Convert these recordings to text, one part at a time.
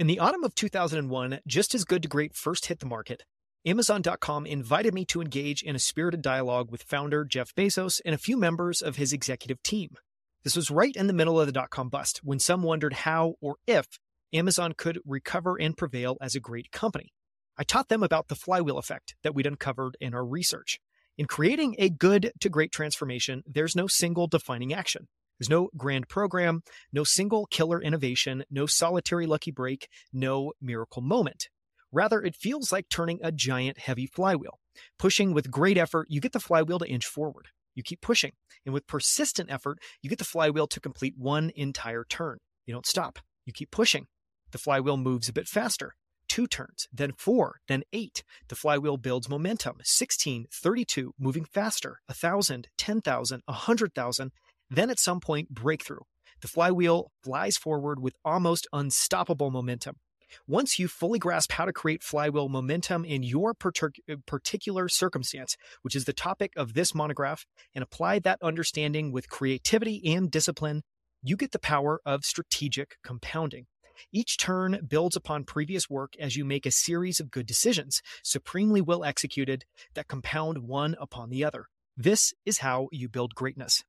In the autumn of 2001, just as Good to Great first hit the market, Amazon.com invited me to engage in a spirited dialogue with founder Jeff Bezos and a few members of his executive team. This was right in the middle of the dot com bust when some wondered how or if Amazon could recover and prevail as a great company. I taught them about the flywheel effect that we'd uncovered in our research. In creating a good to great transformation, there's no single defining action. There's no grand program, no single killer innovation, no solitary lucky break, no miracle moment. Rather, it feels like turning a giant heavy flywheel. Pushing with great effort, you get the flywheel to inch forward. You keep pushing. And with persistent effort, you get the flywheel to complete one entire turn. You don't stop. You keep pushing. The flywheel moves a bit faster. Two turns, then four, then eight. The flywheel builds momentum. 16, 32, moving faster. 1,000, 10,000, 100,000. Then at some point, breakthrough. The flywheel flies forward with almost unstoppable momentum. Once you fully grasp how to create flywheel momentum in your uh, particular circumstance, which is the topic of this monograph, and apply that understanding with creativity and discipline, you get the power of strategic compounding. Each turn builds upon previous work as you make a series of good decisions, supremely well executed, that compound one upon the other. This is how you build greatness.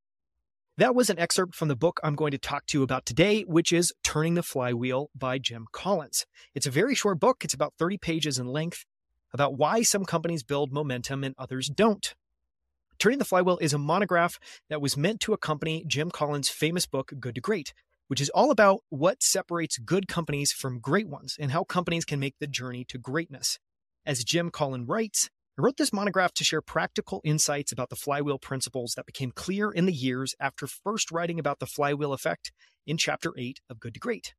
That was an excerpt from the book I'm going to talk to you about today, which is Turning the Flywheel by Jim Collins. It's a very short book, it's about 30 pages in length, about why some companies build momentum and others don't. Turning the Flywheel is a monograph that was meant to accompany Jim Collins' famous book, Good to Great, which is all about what separates good companies from great ones and how companies can make the journey to greatness. As Jim Collins writes, I wrote this monograph to share practical insights about the flywheel principles that became clear in the years after first writing about the flywheel effect in chapter 8 of Good to Great.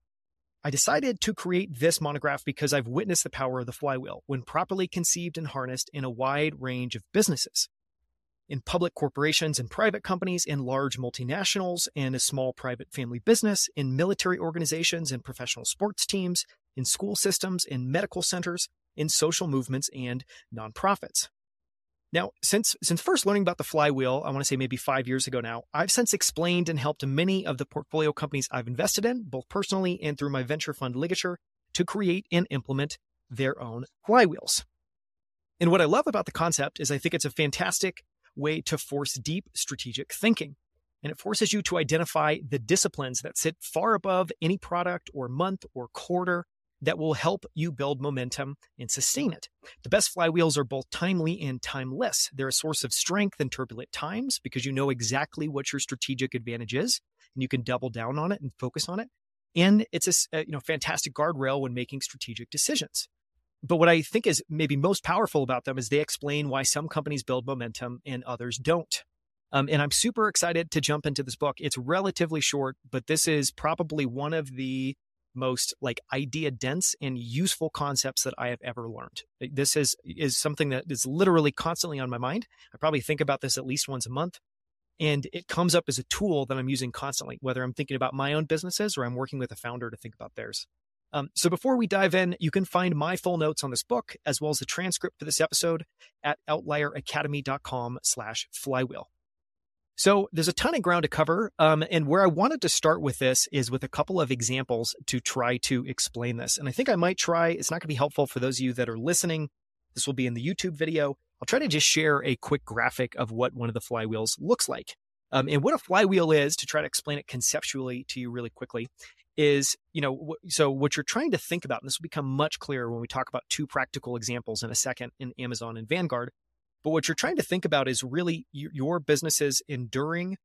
I decided to create this monograph because I've witnessed the power of the flywheel when properly conceived and harnessed in a wide range of businesses. In public corporations and private companies, in large multinationals and a small private family business, in military organizations and professional sports teams, in school systems, in medical centers, in social movements and nonprofits. Now, since since first learning about the flywheel, I want to say maybe 5 years ago now, I've since explained and helped many of the portfolio companies I've invested in, both personally and through my venture fund ligature, to create and implement their own flywheels. And what I love about the concept is I think it's a fantastic way to force deep strategic thinking. And it forces you to identify the disciplines that sit far above any product or month or quarter that will help you build momentum and sustain it. The best flywheels are both timely and timeless. They're a source of strength in turbulent times because you know exactly what your strategic advantage is and you can double down on it and focus on it. And it's a, you know fantastic guardrail when making strategic decisions. But what I think is maybe most powerful about them is they explain why some companies build momentum and others don't. Um, and I'm super excited to jump into this book. It's relatively short, but this is probably one of the most like idea dense and useful concepts that I have ever learned. This is is something that is literally constantly on my mind. I probably think about this at least once a month. And it comes up as a tool that I'm using constantly, whether I'm thinking about my own businesses or I'm working with a founder to think about theirs. Um, so before we dive in, you can find my full notes on this book as well as the transcript for this episode at outlieracademy.com slash flywheel. So there's a ton of ground to cover. Um, and where I wanted to start with this is with a couple of examples to try to explain this. And I think I might try, it's not going to be helpful for those of you that are listening. This will be in the YouTube video. I'll try to just share a quick graphic of what one of the flywheels looks like. Um, and what a flywheel is, to try to explain it conceptually to you really quickly, is, you know, so what you're trying to think about, and this will become much clearer when we talk about two practical examples in a second in Amazon and Vanguard, but what you're trying to think about is really your business's enduring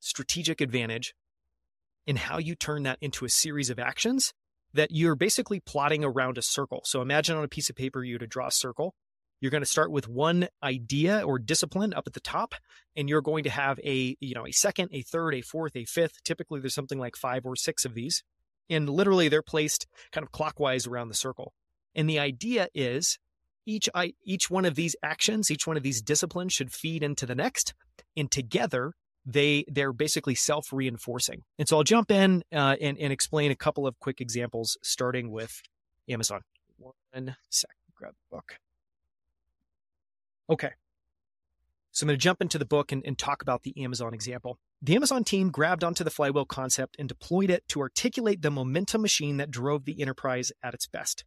strategic advantage and how you turn that into a series of actions that you're basically plotting around a circle. So imagine on a piece of paper you to draw a circle. You're going to start with one idea or discipline up at the top, and you're going to have a, you know, a second, a third, a fourth, a fifth. Typically there's something like five or six of these. And literally they're placed kind of clockwise around the circle. And the idea is each I, each one of these actions, each one of these disciplines should feed into the next, and together they they're basically self reinforcing. And so I'll jump in uh, and and explain a couple of quick examples, starting with Amazon. One sec, grab the book. Okay, so I'm going to jump into the book and, and talk about the Amazon example. The Amazon team grabbed onto the flywheel concept and deployed it to articulate the momentum machine that drove the enterprise at its best.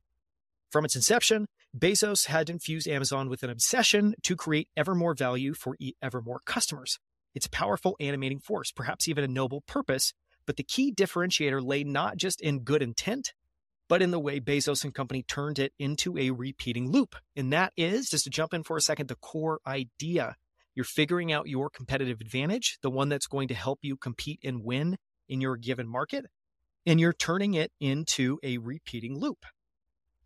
From its inception, Bezos had infused Amazon with an obsession to create ever more value for ever more customers. It's a powerful animating force, perhaps even a noble purpose, but the key differentiator lay not just in good intent, but in the way Bezos and company turned it into a repeating loop. And that is, just to jump in for a second, the core idea. You're figuring out your competitive advantage, the one that's going to help you compete and win in your given market, and you're turning it into a repeating loop.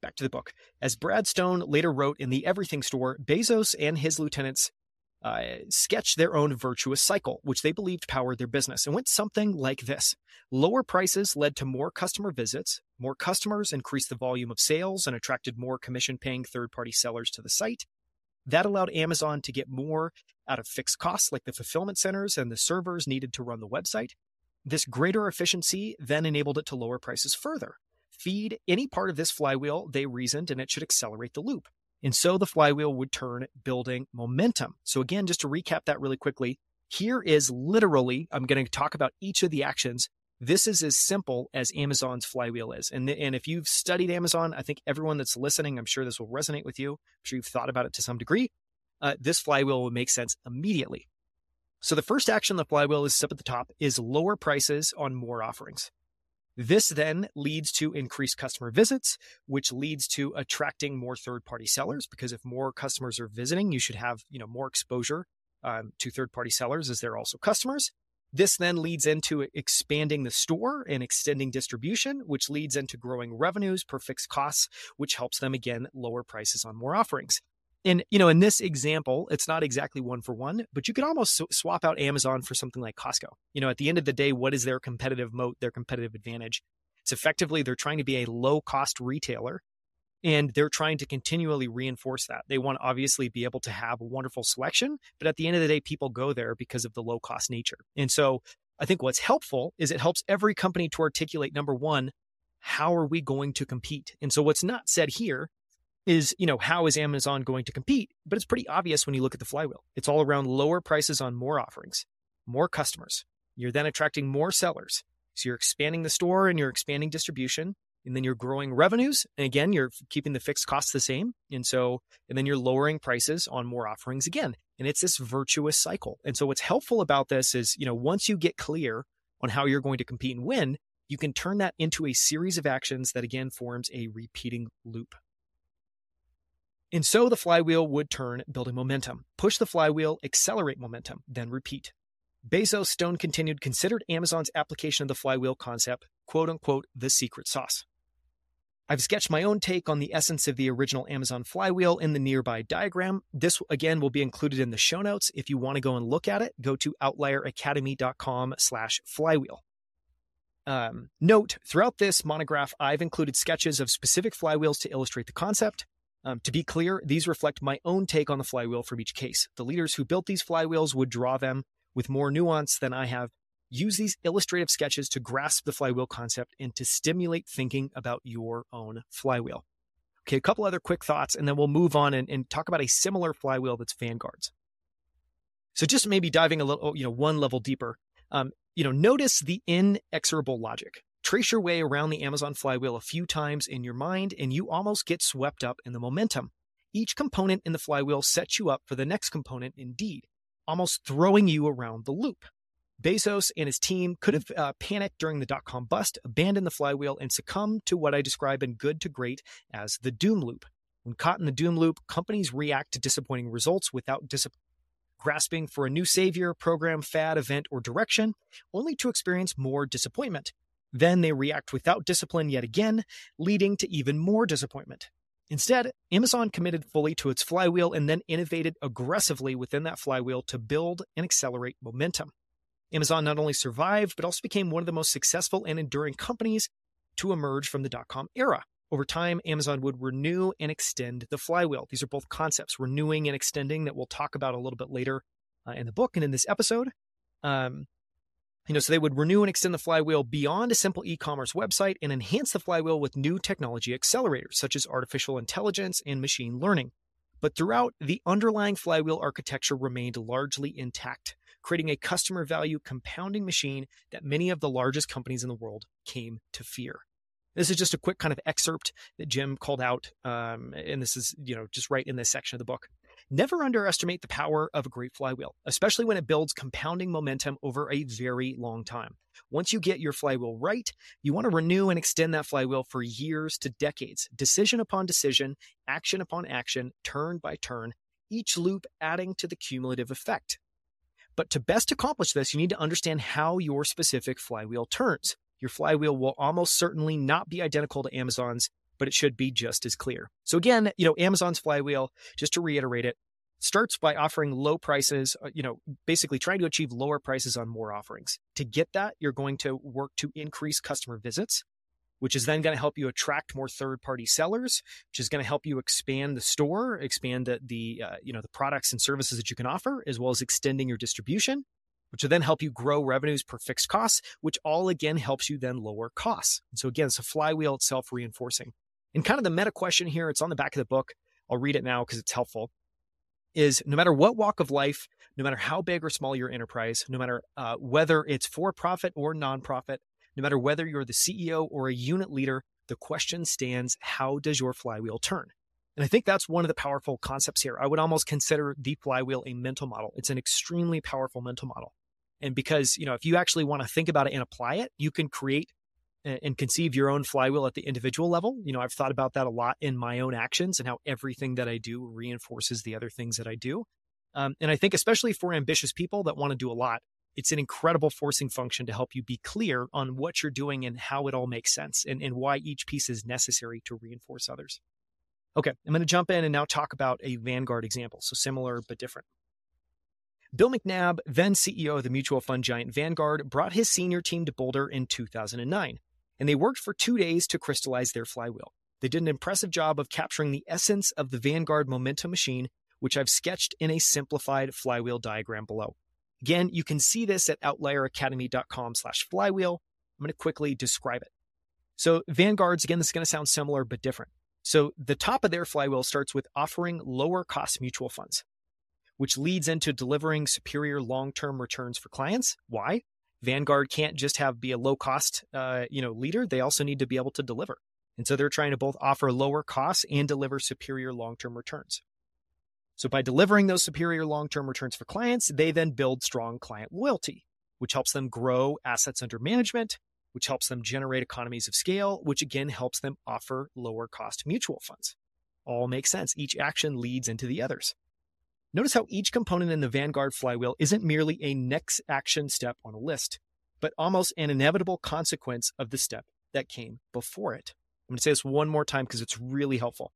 Back to the book. As Brad Stone later wrote in The Everything Store, Bezos and his lieutenants uh, sketched their own virtuous cycle, which they believed powered their business, and went something like this Lower prices led to more customer visits, more customers increased the volume of sales and attracted more commission paying third party sellers to the site. That allowed Amazon to get more out of fixed costs like the fulfillment centers and the servers needed to run the website. This greater efficiency then enabled it to lower prices further. Feed any part of this flywheel, they reasoned, and it should accelerate the loop. And so the flywheel would turn, building momentum. So, again, just to recap that really quickly, here is literally, I'm going to talk about each of the actions. This is as simple as Amazon's flywheel is. And, and if you've studied Amazon, I think everyone that's listening, I'm sure this will resonate with you. I'm sure you've thought about it to some degree. Uh, this flywheel will make sense immediately. So, the first action the flywheel is up at the top is lower prices on more offerings. This then leads to increased customer visits, which leads to attracting more third-party sellers. Because if more customers are visiting, you should have you know more exposure um, to third-party sellers as they're also customers. This then leads into expanding the store and extending distribution, which leads into growing revenues per fixed costs, which helps them again lower prices on more offerings. And you know, in this example, it's not exactly one for one, but you could almost swap out Amazon for something like Costco. You know, at the end of the day, what is their competitive moat, their competitive advantage? It's effectively they're trying to be a low cost retailer and they're trying to continually reinforce that. They want to obviously be able to have a wonderful selection, but at the end of the day, people go there because of the low cost nature. And so I think what's helpful is it helps every company to articulate number one, how are we going to compete? And so what's not said here is, you know, how is Amazon going to compete? But it's pretty obvious when you look at the flywheel. It's all around lower prices on more offerings, more customers. You're then attracting more sellers. So you're expanding the store and you're expanding distribution and then you're growing revenues. And again, you're keeping the fixed costs the same. And so, and then you're lowering prices on more offerings again. And it's this virtuous cycle. And so what's helpful about this is, you know, once you get clear on how you're going to compete and win, you can turn that into a series of actions that again forms a repeating loop. And so the flywheel would turn, building momentum. Push the flywheel, accelerate momentum, then repeat. Bezos Stone continued considered Amazon's application of the flywheel concept, quote unquote, the secret sauce. I've sketched my own take on the essence of the original Amazon flywheel in the nearby diagram. This again will be included in the show notes. If you want to go and look at it, go to outlieracademy.com slash flywheel. Um, note, throughout this monograph, I've included sketches of specific flywheels to illustrate the concept. Um, to be clear, these reflect my own take on the flywheel from each case. The leaders who built these flywheels would draw them with more nuance than I have. Use these illustrative sketches to grasp the flywheel concept and to stimulate thinking about your own flywheel. Okay, a couple other quick thoughts, and then we'll move on and, and talk about a similar flywheel that's Vanguard's. So just maybe diving a little, you know, one level deeper. Um, you know, notice the inexorable logic. Trace your way around the Amazon flywheel a few times in your mind, and you almost get swept up in the momentum. Each component in the flywheel sets you up for the next component, indeed, almost throwing you around the loop. Bezos and his team could have uh, panicked during the dot com bust, abandoned the flywheel, and succumbed to what I describe in Good to Great as the doom loop. When caught in the doom loop, companies react to disappointing results without grasping for a new savior, program, fad, event, or direction, only to experience more disappointment. Then they react without discipline yet again, leading to even more disappointment. Instead, Amazon committed fully to its flywheel and then innovated aggressively within that flywheel to build and accelerate momentum. Amazon not only survived, but also became one of the most successful and enduring companies to emerge from the dot com era. Over time, Amazon would renew and extend the flywheel. These are both concepts, renewing and extending, that we'll talk about a little bit later uh, in the book and in this episode. Um, you know, so they would renew and extend the flywheel beyond a simple e-commerce website and enhance the flywheel with new technology accelerators such as artificial intelligence and machine learning. But throughout, the underlying flywheel architecture remained largely intact, creating a customer value compounding machine that many of the largest companies in the world came to fear. This is just a quick kind of excerpt that Jim called out, um, and this is you know just right in this section of the book. Never underestimate the power of a great flywheel, especially when it builds compounding momentum over a very long time. Once you get your flywheel right, you want to renew and extend that flywheel for years to decades, decision upon decision, action upon action, turn by turn, each loop adding to the cumulative effect. But to best accomplish this, you need to understand how your specific flywheel turns. Your flywheel will almost certainly not be identical to Amazon's, but it should be just as clear. So again, you know, Amazon's flywheel, just to reiterate it, starts by offering low prices, uh, you know, basically trying to achieve lower prices on more offerings. To get that, you're going to work to increase customer visits, which is then going to help you attract more third-party sellers, which is going to help you expand the store, expand the, the uh, you know, the products and services that you can offer, as well as extending your distribution, which will then help you grow revenues per fixed costs, which all again helps you then lower costs. And so again, it's a flywheel itself reinforcing. And kind of the meta question here, it's on the back of the book. I'll read it now because it's helpful. Is no matter what walk of life, no matter how big or small your enterprise, no matter uh, whether it's for profit or nonprofit, no matter whether you're the CEO or a unit leader, the question stands how does your flywheel turn? And I think that's one of the powerful concepts here. I would almost consider the flywheel a mental model. It's an extremely powerful mental model. And because, you know, if you actually want to think about it and apply it, you can create and conceive your own flywheel at the individual level. You know, I've thought about that a lot in my own actions and how everything that I do reinforces the other things that I do. Um, and I think, especially for ambitious people that want to do a lot, it's an incredible forcing function to help you be clear on what you're doing and how it all makes sense and, and why each piece is necessary to reinforce others. Okay, I'm going to jump in and now talk about a Vanguard example. So similar but different. Bill McNabb, then CEO of the mutual fund giant Vanguard, brought his senior team to Boulder in 2009 and they worked for two days to crystallize their flywheel. They did an impressive job of capturing the essence of the Vanguard momentum machine, which I've sketched in a simplified flywheel diagram below. Again, you can see this at outlieracademy.com slash flywheel. I'm going to quickly describe it. So Vanguard's, again, this is going to sound similar but different. So the top of their flywheel starts with offering lower cost mutual funds, which leads into delivering superior long-term returns for clients. Why? Vanguard can't just have be a low cost, uh, you know, leader. They also need to be able to deliver. And so they're trying to both offer lower costs and deliver superior long term returns. So by delivering those superior long term returns for clients, they then build strong client loyalty, which helps them grow assets under management, which helps them generate economies of scale, which again helps them offer lower cost mutual funds. All makes sense. Each action leads into the others. Notice how each component in the Vanguard flywheel isn't merely a next action step on a list, but almost an inevitable consequence of the step that came before it. I'm going to say this one more time because it's really helpful.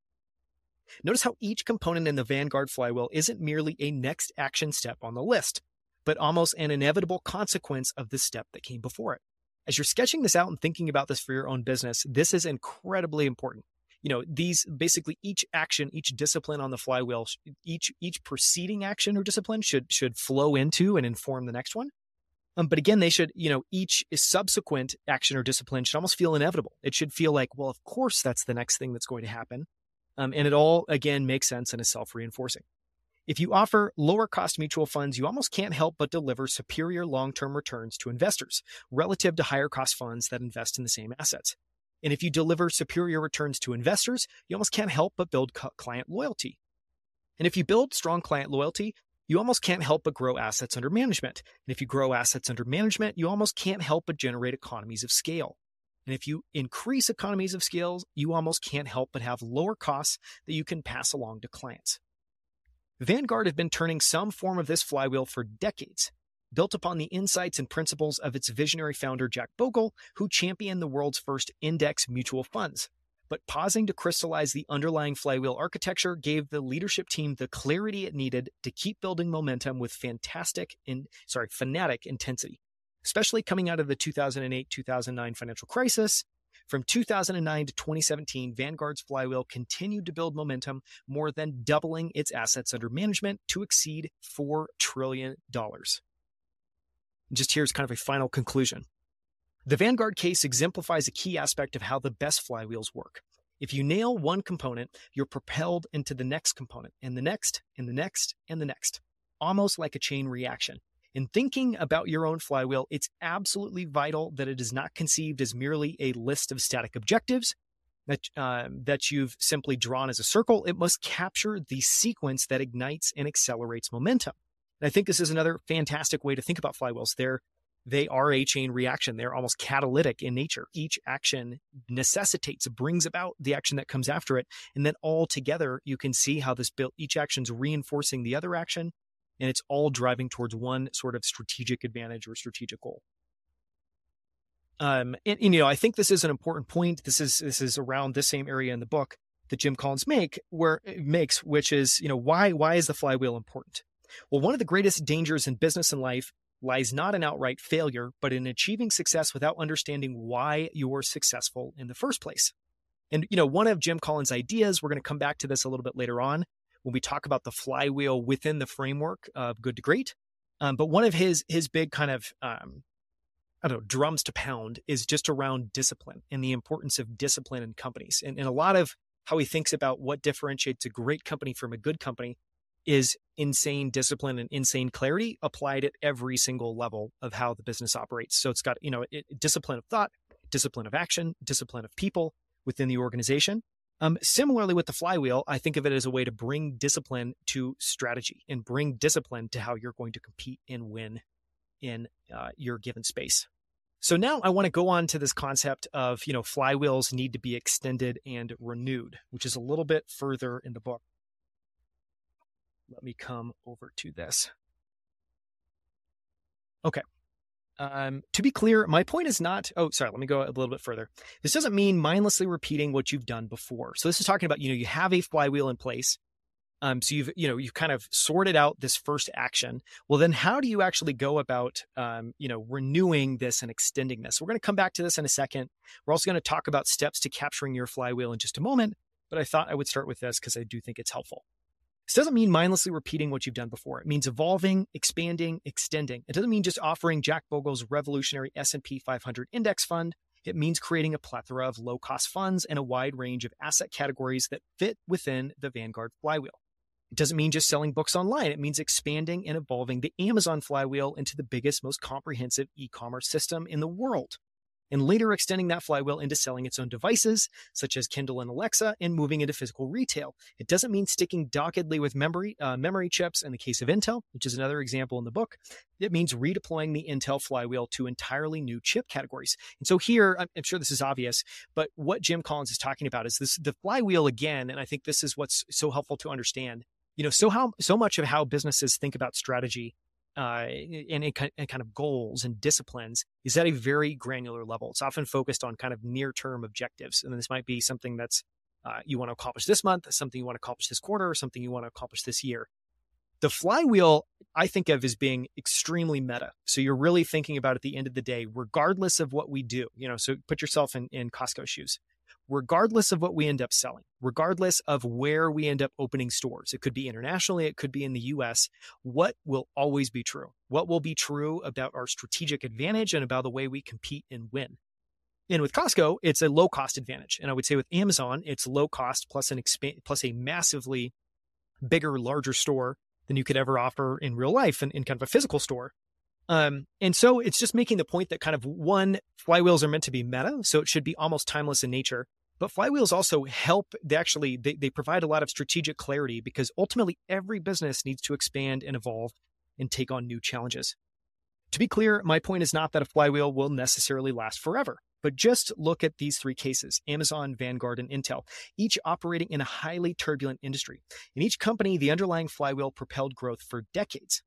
Notice how each component in the Vanguard flywheel isn't merely a next action step on the list, but almost an inevitable consequence of the step that came before it. As you're sketching this out and thinking about this for your own business, this is incredibly important you know these basically each action each discipline on the flywheel each each preceding action or discipline should should flow into and inform the next one. Um, but again they should you know each subsequent action or discipline should almost feel inevitable. It should feel like well of course that's the next thing that's going to happen. Um, and it all again makes sense and is self-reinforcing. If you offer lower cost mutual funds, you almost can't help but deliver superior long term returns to investors relative to higher cost funds that invest in the same assets. And if you deliver superior returns to investors, you almost can't help but build client loyalty. And if you build strong client loyalty, you almost can't help but grow assets under management. And if you grow assets under management, you almost can't help but generate economies of scale. And if you increase economies of scale, you almost can't help but have lower costs that you can pass along to clients. Vanguard have been turning some form of this flywheel for decades, built upon the insights and principles of its visionary founder, Jack Bogle, who championed the world's first index mutual funds. But pausing to crystallize the underlying flywheel architecture gave the leadership team the clarity it needed to keep building momentum with fantastic in sorry, fanatic intensity. Especially coming out of the 2008-2009 financial crisis, from 2009 to 2017, Vanguard's flywheel continued to build momentum, more than doubling its assets under management to exceed $4 trillion. Just here's kind of a final conclusion. The Vanguard case exemplifies a key aspect of how the best flywheels work. If you nail one component, you're propelled into the next component and the next and the next and the next, almost like a chain reaction. In thinking about your own flywheel, it's absolutely vital that it is not conceived as merely a list of static objectives that, uh, that you've simply drawn as a circle. It must capture the sequence that ignites and accelerates momentum. And I think this is another fantastic way to think about flywheels. They're they are a chain reaction. They're almost catalytic in nature. Each action necessitates, brings about the action that comes after it. And then all together, you can see how this built, each action's reinforcing the other action. And it's all driving towards one sort of strategic advantage or strategic goal. Um, and, and, you know, I think this is an important point. This is this is around this same area in the book that Jim Collins make where makes, which is, you know, why why is the flywheel important? Well, one of the greatest dangers in business and life lies not in outright failure, but in achieving success without understanding why you're successful in the first place. And, you know, one of Jim Collins' ideas, we're going to come back to this a little bit later on when we talk about the flywheel within the framework of good to great. Um, but one of his his big kind of um, I don't know drums to pound is just around discipline and the importance of discipline in companies. And, and a lot of how he thinks about what differentiates a great company from a good company is insane discipline and insane clarity applied at every single level of how the business operates. So it's got, you know, it, discipline of thought, discipline of action, discipline of people within the organization. Um, similarly with the flywheel, I think of it as a way to bring discipline to strategy and bring discipline to how you're going to compete and win in uh, your given space. So now I want to go on to this concept of, you know, flywheels need to be extended and renewed, which is a little bit further in the book. Let me come over to this. Okay. Um, to be clear, my point is not, oh, sorry, let me go a little bit further. This doesn't mean mindlessly repeating what you've done before. So this is talking about, you know, you have a flywheel in place. Um, so you've, you know, you've kind of sorted out this first action. Well, then how do you actually go about, um, you know, renewing this and extending this? We're going to come back to this in a second. We're also going to talk about steps to capturing your flywheel in just a moment. But I thought I would start with this because I do think it's helpful. This doesn't mean mindlessly repeating what you've done before. It means evolving, expanding, extending. It doesn't mean just offering Jack Bogle's revolutionary S&P 500 index fund. It means creating a plethora of low-cost funds and a wide range of asset categories that fit within the Vanguard flywheel. It doesn't mean just selling books online. It means expanding and evolving the Amazon flywheel into the biggest, most comprehensive e-commerce system in the world and later extending that flywheel into selling its own devices, such as Kindle and Alexa, and moving into physical retail. It doesn't mean sticking doggedly with memory, uh, memory chips in the case of Intel, which is another example in the book. It means redeploying the Intel flywheel to entirely new chip categories. And so here, I'm, I'm sure this is obvious, but what Jim Collins is talking about is this the flywheel again, and I think this is what's so helpful to understand. You know, so how so much of how businesses think about strategy uh, and, and, kind of goals and disciplines is at a very granular level. It's often focused on kind of near term objectives. And this might be something that's uh, you want to accomplish this month, something you want to accomplish this quarter, something you want to accomplish this year. The flywheel, I think of as being extremely meta. So you're really thinking about at the end of the day, regardless of what we do, you know, so put yourself in, in Costco shoes regardless of what we end up selling, regardless of where we end up opening stores. It could be internationally, it could be in the US. What will always be true? What will be true about our strategic advantage and about the way we compete and win? And with Costco, it's a low cost advantage. And I would say with Amazon, it's low cost plus an expand plus a massively bigger, larger store than you could ever offer in real life and in kind of a physical store. Um, and so it's just making the point that kind of one, flywheels are meant to be meta, so it should be almost timeless in nature. But flywheels also help. They actually they, they provide a lot of strategic clarity because ultimately every business needs to expand and evolve and take on new challenges. To be clear, my point is not that a flywheel will necessarily last forever, but just look at these three cases Amazon, Vanguard, and Intel, each operating in a highly turbulent industry. In each company, the underlying flywheel propelled growth for decades.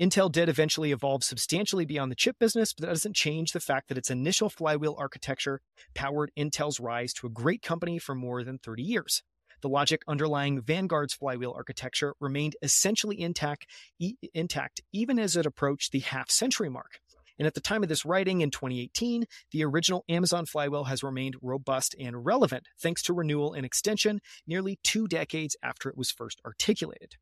Intel did eventually evolve substantially beyond the chip business, but that doesn't change the fact that its initial flywheel architecture powered Intel's rise to a great company for more than 30 years. The logic underlying Vanguard's flywheel architecture remained essentially intact, e- intact even as it approached the half century mark. And at the time of this writing in 2018, the original Amazon flywheel has remained robust and relevant thanks to renewal and extension nearly two decades after it was first articulated.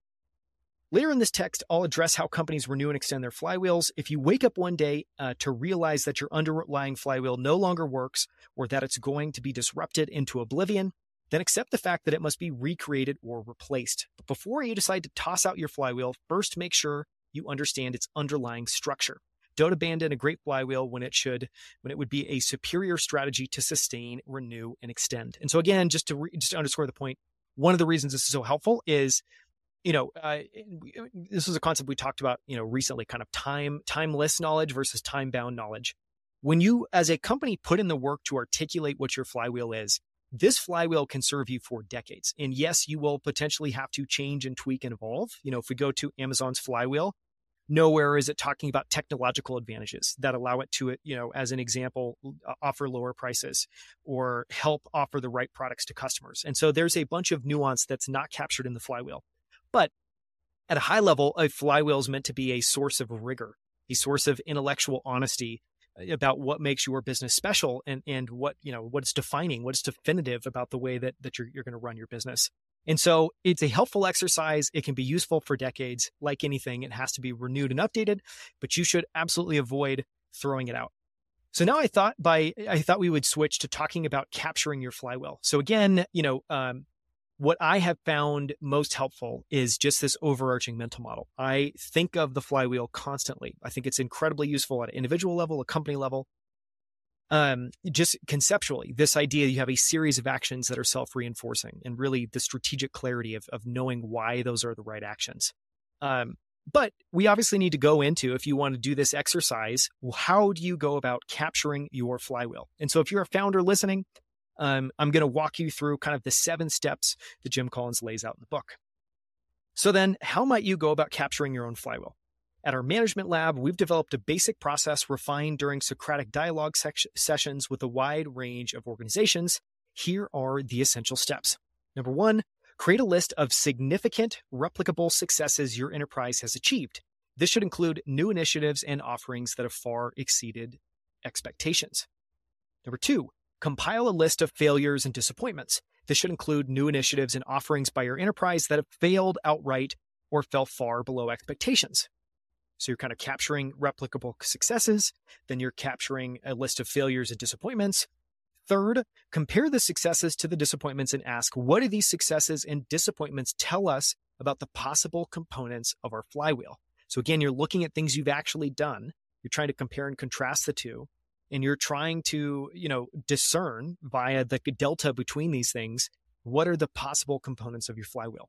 Later in this text, I'll address how companies renew and extend their flywheels. If you wake up one day uh, to realize that your underlying flywheel no longer works or that it's going to be disrupted into oblivion, then accept the fact that it must be recreated or replaced. But before you decide to toss out your flywheel, first make sure you understand its underlying structure. Don't abandon a great flywheel when it should, when it would be a superior strategy to sustain, renew, and extend. And so again, just to re, just to underscore the point, one of the reasons this is so helpful is you know, uh, this is a concept we talked about, you know, recently, kind of time timeless knowledge versus time bound knowledge. When you, as a company, put in the work to articulate what your flywheel is, this flywheel can serve you for decades. And yes, you will potentially have to change and tweak and evolve. You know, if we go to Amazon's flywheel, nowhere is it talking about technological advantages that allow it to, you know, as an example, offer lower prices or help offer the right products to customers. And so there's a bunch of nuance that's not captured in the flywheel. But at a high level, a flywheel is meant to be a source of rigor, a source of intellectual honesty uh, about what makes your business special and, and what, you know, what's defining, what's definitive about the way that, that you're, you're going to run your business. And so it's a helpful exercise. It can be useful for decades. Like anything, it has to be renewed and updated, but you should absolutely avoid throwing it out. So now I thought by I thought we would switch to talking about capturing your flywheel. So again, you know, um, what I have found most helpful is just this overarching mental model. I think of the flywheel constantly. I think it's incredibly useful at an individual level, a company level. Um, just conceptually, this idea you have a series of actions that are self reinforcing and really the strategic clarity of, of knowing why those are the right actions. Um, but we obviously need to go into if you want to do this exercise, how do you go about capturing your flywheel? And so if you're a founder listening, um, I'm going to walk you through kind of the seven steps that Jim Collins lays out in the book. So, then how might you go about capturing your own flywheel? At our management lab, we've developed a basic process refined during Socratic dialogue sessions with a wide range of organizations. Here are the essential steps. Number one, create a list of significant, replicable successes your enterprise has achieved. This should include new initiatives and offerings that have far exceeded expectations. Number two, compile a list of failures and disappointments. This should include new initiatives and offerings by your enterprise that have failed outright or fell far below expectations. So you're kind of capturing replicable successes, then you're capturing a list of failures and disappointments. Third, compare the successes to the disappointments and ask what do these successes and disappointments tell us about the possible components of our flywheel? So again, you're looking at things you've actually done. You're trying to compare and contrast the two and you're trying to, you know, discern via the delta between these things, what are the possible components of your flywheel?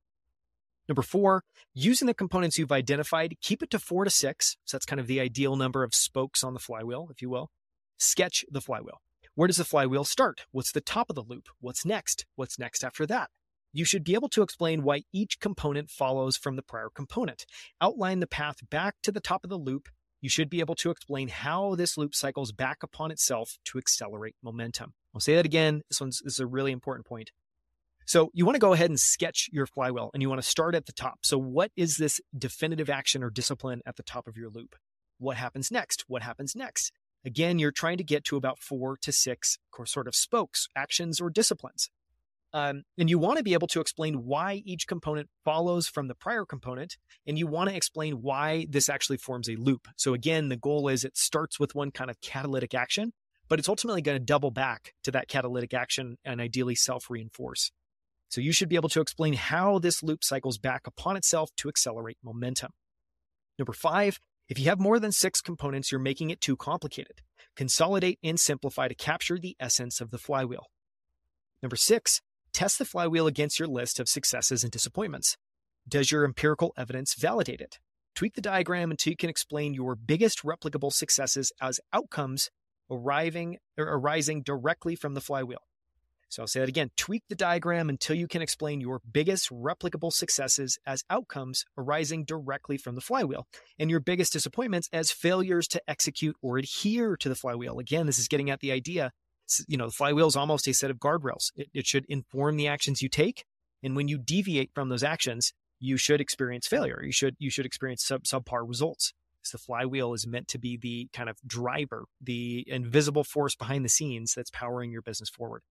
Number four, using the components you've identified, keep it to four to six. So that's kind of the ideal number of spokes on the flywheel, if you will. Sketch the flywheel. Where does the flywheel start? What's the top of the loop? What's next? What's next after that? You should be able to explain why each component follows from the prior component. Outline the path back to the top of the loop you should be able to explain how this loop cycles back upon itself to accelerate momentum. I'll say that again. This one's this is a really important point. So you want to go ahead and sketch your flywheel and you want to start at the top. So what is this definitive action or discipline at the top of your loop? What happens next? What happens next? Again, you're trying to get to about four to six sort of spokes, actions or disciplines. Um, and you want to be able to explain why each component follows from the prior component. And you want to explain why this actually forms a loop. So again, the goal is it starts with one kind of catalytic action, but it's ultimately going to double back to that catalytic action and ideally self reinforce. So you should be able to explain how this loop cycles back upon itself to accelerate momentum. Number five, if you have more than six components, you're making it too complicated. Consolidate and simplify to capture the essence of the flywheel. Number six, Test the flywheel against your list of successes and disappointments. Does your empirical evidence validate it? Tweak the diagram until you can explain your biggest replicable successes as outcomes arriving or arising directly from the flywheel. So I'll say that again. Tweak the diagram until you can explain your biggest replicable successes as outcomes arising directly from the flywheel, and your biggest disappointments as failures to execute or adhere to the flywheel. Again, this is getting at the idea you know, the flywheel is almost a set of guardrails. It, it should inform the actions you take. And when you deviate from those actions, you should experience failure. You should, you should experience sub, subpar results. So the flywheel is meant to be the kind of driver, the invisible force behind the scenes that's powering your business forward.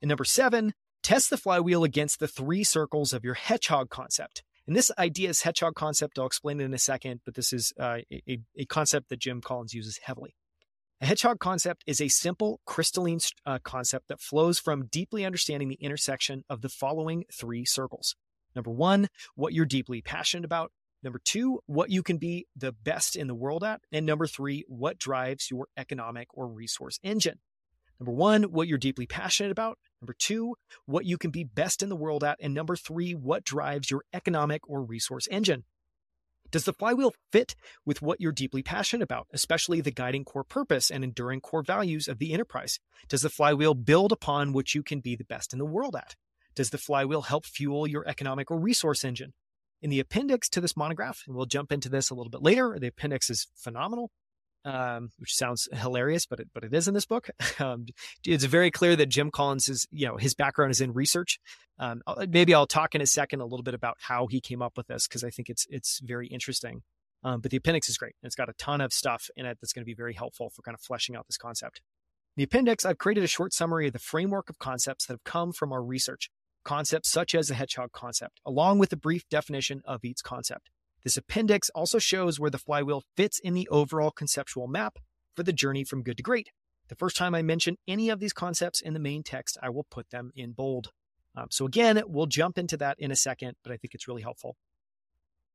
And number seven, test the flywheel against the three circles of your hedgehog concept. And this idea is hedgehog concept. I'll explain it in a second, but this is uh, a, a concept that Jim Collins uses heavily. A hedgehog concept is a simple, crystalline uh, concept that flows from deeply understanding the intersection of the following three circles. Number one, what you're deeply passionate about. Number two, what you can be the best in the world at. And number three, what drives your economic or resource engine. Number one, what you're deeply passionate about. Number two, what you can be best in the world at. And number three, what drives your economic or resource engine. Does the flywheel fit with what you're deeply passionate about, especially the guiding core purpose and enduring core values of the enterprise? Does the flywheel build upon what you can be the best in the world at? Does the flywheel help fuel your economic or resource engine? In the appendix to this monograph, and we'll jump into this a little bit later, the appendix is phenomenal um, which sounds hilarious, but it, but it is in this book. Um, it's very clear that Jim Collins is, you know, his background is in research. Um, maybe I'll talk in a second a little bit about how he came up with this because I think it's it's very interesting. Um, but the appendix is great. It's got a ton of stuff in it that's going to be very helpful for kind of fleshing out this concept. In the appendix, I've created a short summary of the framework of concepts that have come from our research, concepts such as the hedgehog concept, along with a brief definition of each concept. This appendix also shows where the flywheel fits in the overall conceptual map for the journey from good to great. The first time I mention any of these concepts in the main text, I will put them in bold. Um, so again, we'll jump into that in a second, but I think it's really helpful.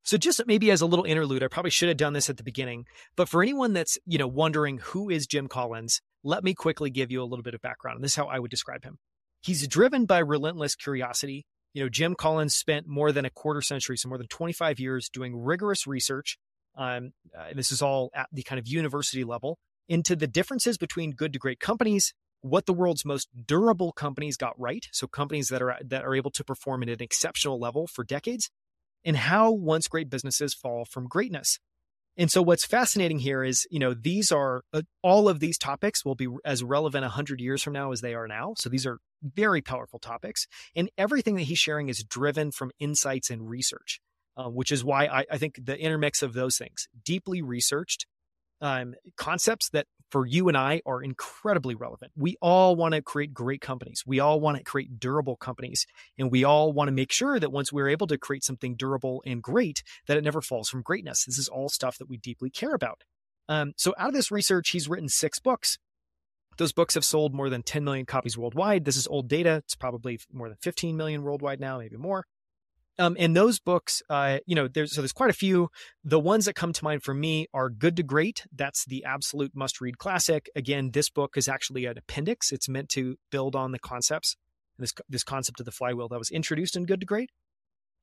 So just maybe as a little interlude, I probably should have done this at the beginning, but for anyone that's, you know, wondering who is Jim Collins, let me quickly give you a little bit of background. And this is how I would describe him. He's driven by relentless curiosity you know, Jim Collins spent more than a quarter century, so more than 25 years doing rigorous research. Um, uh, this is all at the kind of university level into the differences between good to great companies, what the world's most durable companies got right, so companies that are that are able to perform at an exceptional level for decades, and how once great businesses fall from greatness. And so what's fascinating here is, you know, these are uh, all of these topics will be as relevant 100 years from now as they are now. So these are very powerful topics. And everything that he's sharing is driven from insights and research, uh, which is why I, I, think the intermix of those things, deeply researched um, concepts that for you and I are incredibly relevant. We all want to create great companies. We all want to create durable companies. And we all want to make sure that once we're able to create something durable and great, that it never falls from greatness. This is all stuff that we deeply care about. Um, so out of this research, he's written six books. Those books have sold more than 10 million copies worldwide. This is old data. It's probably more than 15 million worldwide now, maybe more. Um, and those books, uh, you know, there's so there's quite a few. The ones that come to mind for me are Good to Great. That's the absolute must-read classic. Again, this book is actually an appendix. It's meant to build on the concepts, this this concept of the flywheel that was introduced in Good to Great.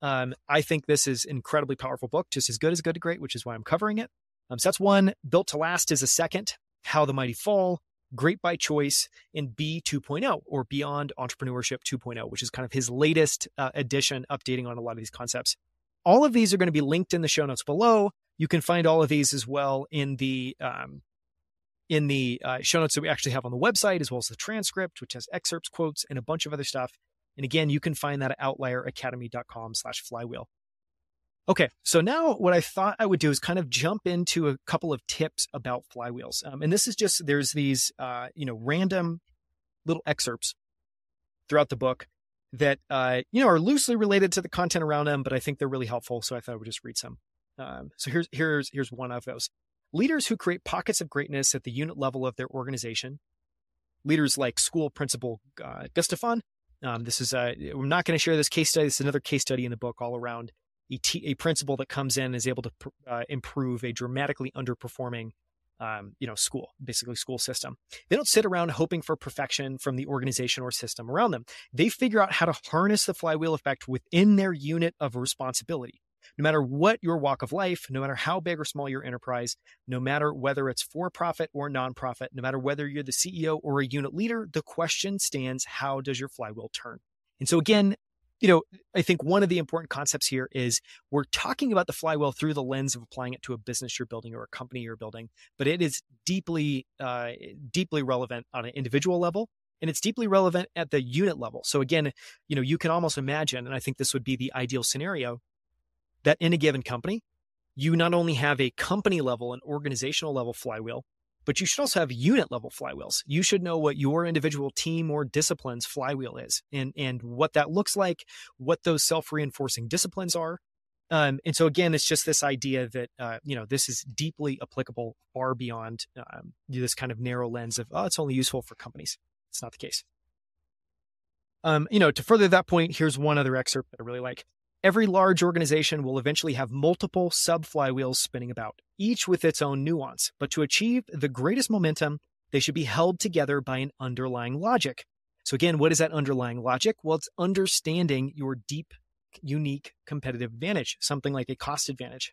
Um, I think this is an incredibly powerful book, just as good as Good to Great, which is why I'm covering it. Um, so that's one. Built to Last is a second. How the Mighty Fall, Great by Choice in B 2.0 or Beyond Entrepreneurship 2.0, which is kind of his latest uh, edition, updating on a lot of these concepts. All of these are going to be linked in the show notes below. You can find all of these as well in the um, in the uh, show notes that we actually have on the website, as well as the transcript, which has excerpts, quotes, and a bunch of other stuff. And again, you can find that at outlieracademy.com slash flywheel. Okay, so now what I thought I would do is kind of jump into a couple of tips about flywheels. Um, and this is just, there's these, uh, you know, random little excerpts throughout the book that, uh, you know, are loosely related to the content around them, but I think they're really helpful. So I thought I would just read some. Um, so here's, here's, here's one of those. Leaders who create pockets of greatness at the unit level of their organization, leaders like school principal uh, Gustafson. Um, this is, uh, I'm not going to share this case study. This is another case study in the book all around a, t- a principal that comes in is able to pr- uh, improve a dramatically underperforming um, you know school basically school system. They don't sit around hoping for perfection from the organization or system around them. They figure out how to harness the flywheel effect within their unit of responsibility. No matter what your walk of life no matter how big or small your enterprise no matter whether it's for profit or nonprofit no matter whether you're the ceo or a unit leader the question stands how does your flywheel turn? And so again you know, I think one of the important concepts here is we're talking about the flywheel through the lens of applying it to a business you're building or a company you're building, but it is deeply, uh, deeply relevant on an individual level. And it's deeply relevant at the unit level. So again, you know, you can almost imagine, and I think this would be the ideal scenario, that in a given company, you not only have a company level and organizational level flywheel, but you should also have unit level flywheels. You should know what your individual team or disciplines flywheel is and, and what that looks like, what those self reinforcing disciplines are, Um, and so again, it's just this idea that uh, you know this is deeply applicable far beyond um, this kind of narrow lens of oh, it's only useful for companies. It's not the case. Um, you know, to further that point, here's one other excerpt that I really like. Every large organization will eventually have multiple sub flywheels spinning about, each with its own nuance. But to achieve the greatest momentum, they should be held together by an underlying logic. So, again, what is that underlying logic? Well, it's understanding your deep, unique competitive advantage, something like a cost advantage.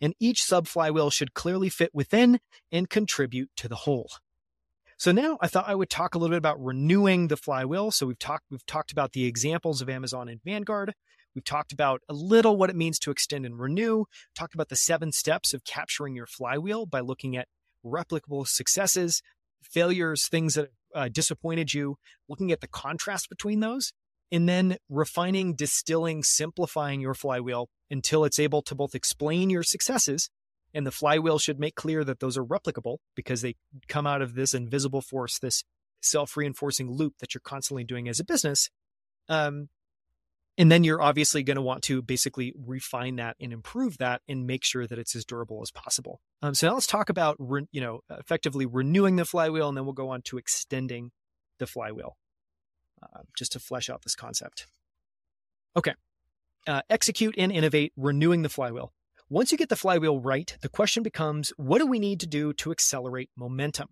And each sub flywheel should clearly fit within and contribute to the whole. So now I thought I would talk a little bit about renewing the flywheel. So we've talked we've talked about the examples of Amazon and Vanguard. We've talked about a little what it means to extend and renew. Talked about the seven steps of capturing your flywheel by looking at replicable successes, failures, things that uh, disappointed you, looking at the contrast between those, and then refining, distilling, simplifying your flywheel until it's able to both explain your successes and the flywheel should make clear that those are replicable because they come out of this invisible force, this self reinforcing loop that you're constantly doing as a business. Um, and then you're obviously going to want to basically refine that and improve that and make sure that it's as durable as possible. Um, so now let's talk about, re- you know, effectively renewing the flywheel, and then we'll go on to extending the flywheel, uh, just to flesh out this concept. Okay. Uh, execute and innovate, renewing the flywheel. Once you get the flywheel right, the question becomes what do we need to do to accelerate momentum?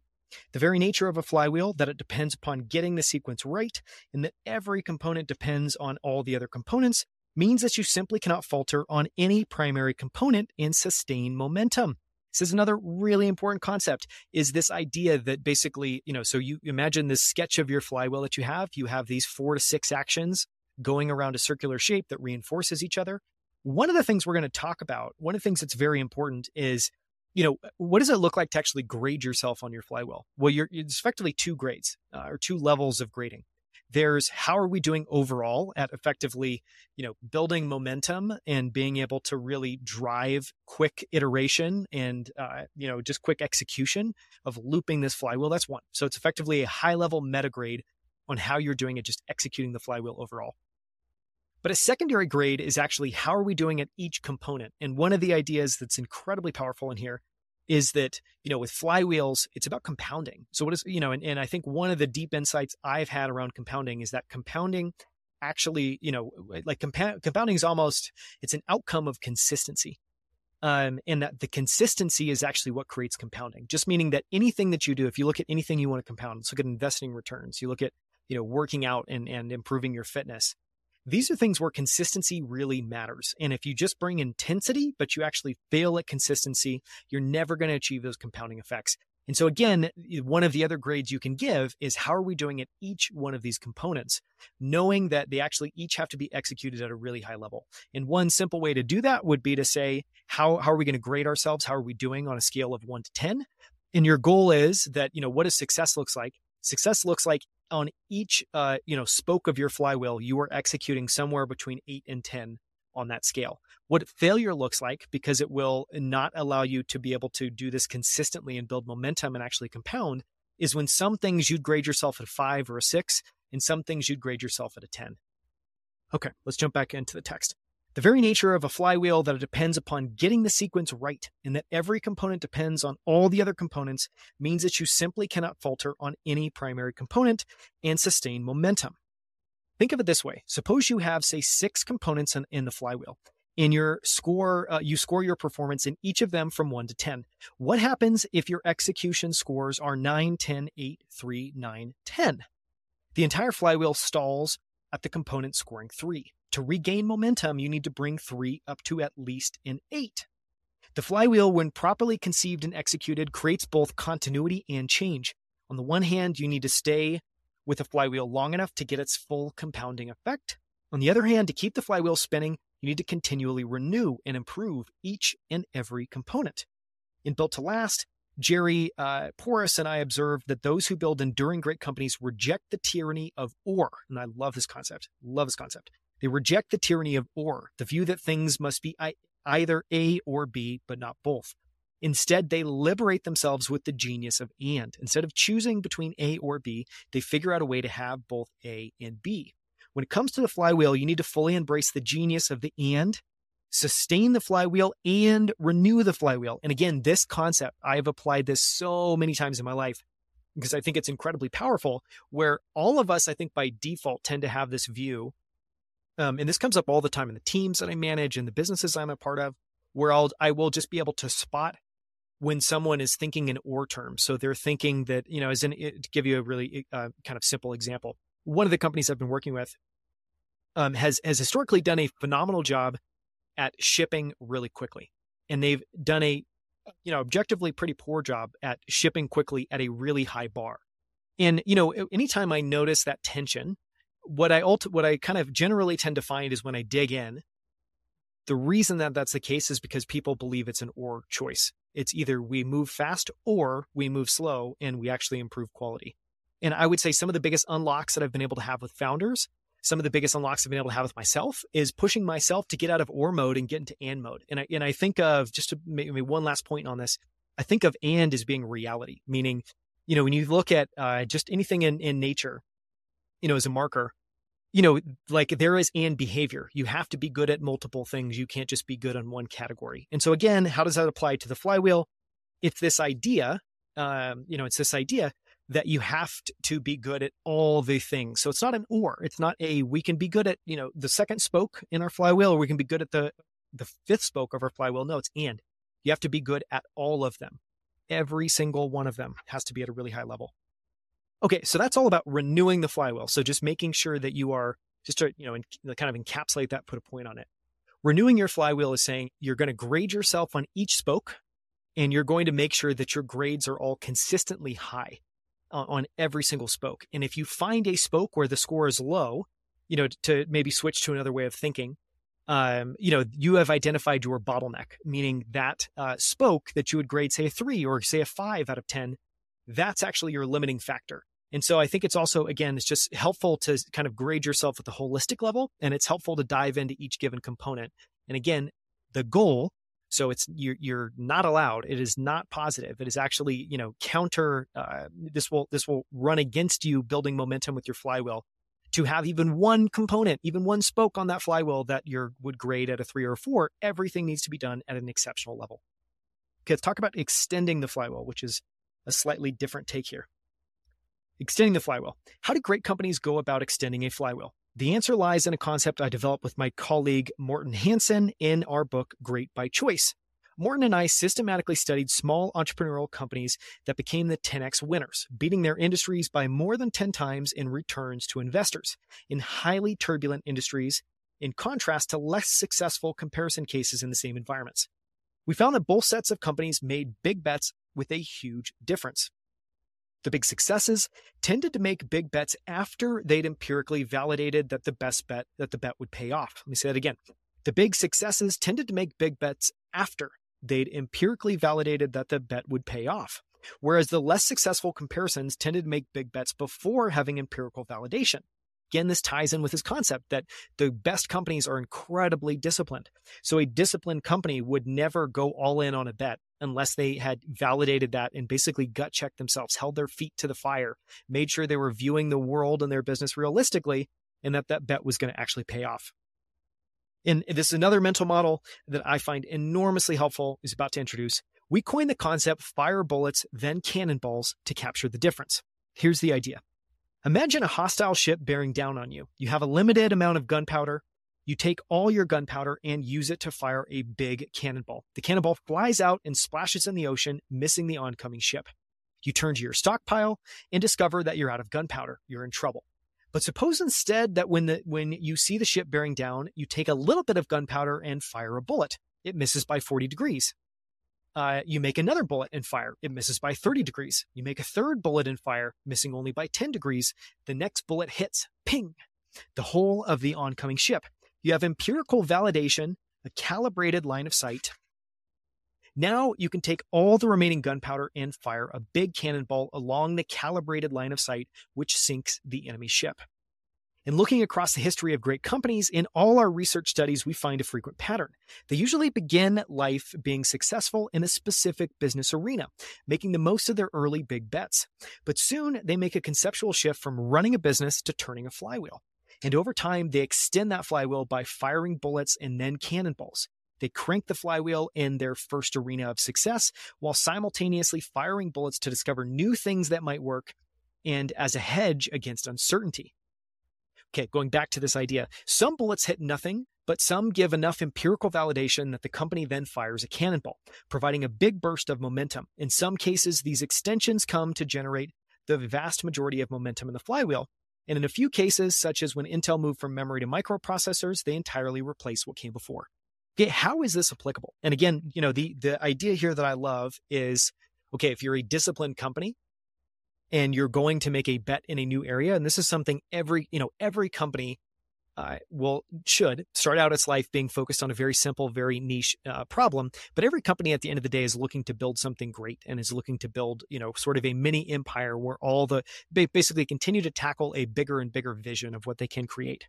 The very nature of a flywheel, that it depends upon getting the sequence right, and that every component depends on all the other components, means that you simply cannot falter on any primary component and sustain momentum. This is another really important concept is this idea that basically, you know, so you imagine this sketch of your flywheel that you have. You have these four to six actions going around a circular shape that reinforces each other. One of the things we're going to talk about, one of the things that's very important is, you know, what does it look like to actually grade yourself on your flywheel? Well, you're it's effectively two grades uh, or two levels of grading. There's how are we doing overall at effectively, you know, building momentum and being able to really drive quick iteration and, uh, you know, just quick execution of looping this flywheel. That's one. So it's effectively a high level meta grade on how you're doing it, just executing the flywheel overall. But a secondary grade is actually how are we doing at each component? And one of the ideas that's incredibly powerful in here is that, you know, with flywheels, it's about compounding. So what is, you know, and, and I think one of the deep insights I've had around compounding is that compounding actually, you know, like compa- compounding is almost, it's an outcome of consistency. Um, and that the consistency is actually what creates compounding. Just meaning that anything that you do, if you look at anything you want to compound, let's look at investing returns, you look at, you know, working out and, and improving your fitness these are things where consistency really matters. And if you just bring intensity, but you actually fail at consistency, you're never going to achieve those compounding effects. And so again, one of the other grades you can give is how are we doing at each one of these components, knowing that they actually each have to be executed at a really high level. And one simple way to do that would be to say, how, how are we going to grade ourselves? How are we doing on a scale of one to 10? And your goal is that, you know, what does success looks like? Success looks like on each uh, you know spoke of your flywheel, you are executing somewhere between eight and ten on that scale. What failure looks like, because it will not allow you to be able to do this consistently and build momentum and actually compound, is when some things you'd grade yourself at a five or a six, and some things you'd grade yourself at a 10. Okay, let's jump back into the text. The very nature of a flywheel that it depends upon getting the sequence right and that every component depends on all the other components means that you simply cannot falter on any primary component and sustain momentum. Think of it this way. Suppose you have, say, six components in, in the flywheel. In your score, uh, you score your performance in each of them from 1 to 10. What happens if your execution scores are 9, 10, 8, 3, 9, 10? The entire flywheel stalls at the component scoring 3. To regain momentum, you need to bring three up to at least an eight. The flywheel, when properly conceived and executed, creates both continuity and change. On the one hand, you need to stay with the flywheel long enough to get its full compounding effect. On the other hand, to keep the flywheel spinning, you need to continually renew and improve each and every component. In Built to Last, Jerry uh, Porras and I observed that those who build enduring great companies reject the tyranny of or. And I love this concept. Love this concept. They reject the tyranny of or, the view that things must be either A or B, but not both. Instead, they liberate themselves with the genius of and. Instead of choosing between A or B, they figure out a way to have both A and B. When it comes to the flywheel, you need to fully embrace the genius of the and sustain the flywheel and renew the flywheel. And again, this concept, I've applied this so many times in my life because I think it's incredibly powerful. Where all of us, I think by default, tend to have this view. Um, and this comes up all the time in the teams that I manage and the businesses I'm a part of, where I'll I will just be able to spot when someone is thinking in or terms. So they're thinking that you know, as in to give you a really uh, kind of simple example, one of the companies I've been working with um, has has historically done a phenomenal job at shipping really quickly, and they've done a you know objectively pretty poor job at shipping quickly at a really high bar. And you know, anytime I notice that tension, what I ulti- what I kind of generally tend to find is when I dig in, the reason that that's the case is because people believe it's an or choice. It's either we move fast or we move slow and we actually improve quality. And I would say some of the biggest unlocks that I've been able to have with founders, some of the biggest unlocks I've been able to have with myself is pushing myself to get out of or mode and get into and mode. And I, and I think of just to maybe one last point on this, I think of and as being reality, meaning, you know, when you look at uh, just anything in, in nature, you know, as a marker, you know, like there is and behavior. You have to be good at multiple things. You can't just be good on one category. And so again, how does that apply to the flywheel? It's this idea, um, you know, it's this idea that you have to be good at all the things. So it's not an or. It's not a we can be good at you know the second spoke in our flywheel, or we can be good at the the fifth spoke of our flywheel. No, it's and. You have to be good at all of them. Every single one of them has to be at a really high level. Okay, so that's all about renewing the flywheel. So just making sure that you are just to you know kind of encapsulate that, put a point on it. Renewing your flywheel is saying you're going to grade yourself on each spoke, and you're going to make sure that your grades are all consistently high on every single spoke. And if you find a spoke where the score is low, you know, to maybe switch to another way of thinking, um, you know, you have identified your bottleneck, meaning that uh, spoke that you would grade, say, a three or say a five out of 10, that's actually your limiting factor. And so I think it's also, again, it's just helpful to kind of grade yourself at the holistic level, and it's helpful to dive into each given component. And again, the goal so it's you're you're not allowed. It is not positive. It is actually you know counter. Uh, this will this will run against you building momentum with your flywheel. To have even one component, even one spoke on that flywheel that you would grade at a three or a four, everything needs to be done at an exceptional level. Okay, let's talk about extending the flywheel, which is a slightly different take here. Extending the flywheel. How do great companies go about extending a flywheel? The answer lies in a concept I developed with my colleague Morten Hansen in our book, Great by Choice. Morton and I systematically studied small entrepreneurial companies that became the 10x winners, beating their industries by more than 10 times in returns to investors in highly turbulent industries, in contrast to less successful comparison cases in the same environments. We found that both sets of companies made big bets with a huge difference. The big successes tended to make big bets after they'd empirically validated that the best bet that the bet would pay off. Let me say that again. The big successes tended to make big bets after they'd empirically validated that the bet would pay off. Whereas the less successful comparisons tended to make big bets before having empirical validation. Again, this ties in with his concept that the best companies are incredibly disciplined. So a disciplined company would never go all in on a bet unless they had validated that and basically gut checked themselves, held their feet to the fire, made sure they were viewing the world and their business realistically, and that that bet was going to actually pay off. And this is another mental model that I find enormously helpful is about to introduce. We coined the concept fire bullets, then cannonballs to capture the difference. Here's the idea. Imagine a hostile ship bearing down on you. You have a limited amount of gunpowder. You take all your gunpowder and use it to fire a big cannonball. The cannonball flies out and splashes in the ocean, missing the oncoming ship. You turn to your stockpile and discover that you're out of gunpowder. You're in trouble. But suppose instead that when the when you see the ship bearing down, you take a little bit of gunpowder and fire a bullet. It misses by 40 degrees. Uh, you make another bullet and fire. It misses by 30 degrees. You make a third bullet and fire, missing only by 10 degrees. The next bullet hits, ping, the whole of the oncoming ship. You have empirical validation, a calibrated line of sight. Now you can take all the remaining gunpowder and fire a big cannonball along the calibrated line of sight, which sinks the enemy ship. In looking across the history of great companies, in all our research studies, we find a frequent pattern. They usually begin life being successful in a specific business arena, making the most of their early big bets. But soon they make a conceptual shift from running a business to turning a flywheel. And over time, they extend that flywheel by firing bullets and then cannonballs. They crank the flywheel in their first arena of success while simultaneously firing bullets to discover new things that might work and as a hedge against uncertainty. Okay, going back to this idea, some bullets hit nothing, but some give enough empirical validation that the company then fires a cannonball, providing a big burst of momentum. In some cases, these extensions come to generate the vast majority of momentum in the flywheel. And in a few cases, such as when Intel moved from memory to microprocessors, they entirely replace what came before. Okay, how is this applicable? And again, you know, the the idea here that I love is okay, if you're a disciplined company and you're going to make a bet in a new area, and this is something every, you know, every company uh, will should start out its life being focused on a very simple, very niche uh, problem. But every company at the end of the day is looking to build something great and is looking to build, you know, sort of a mini empire where all the basically continue to tackle a bigger and bigger vision of what they can create.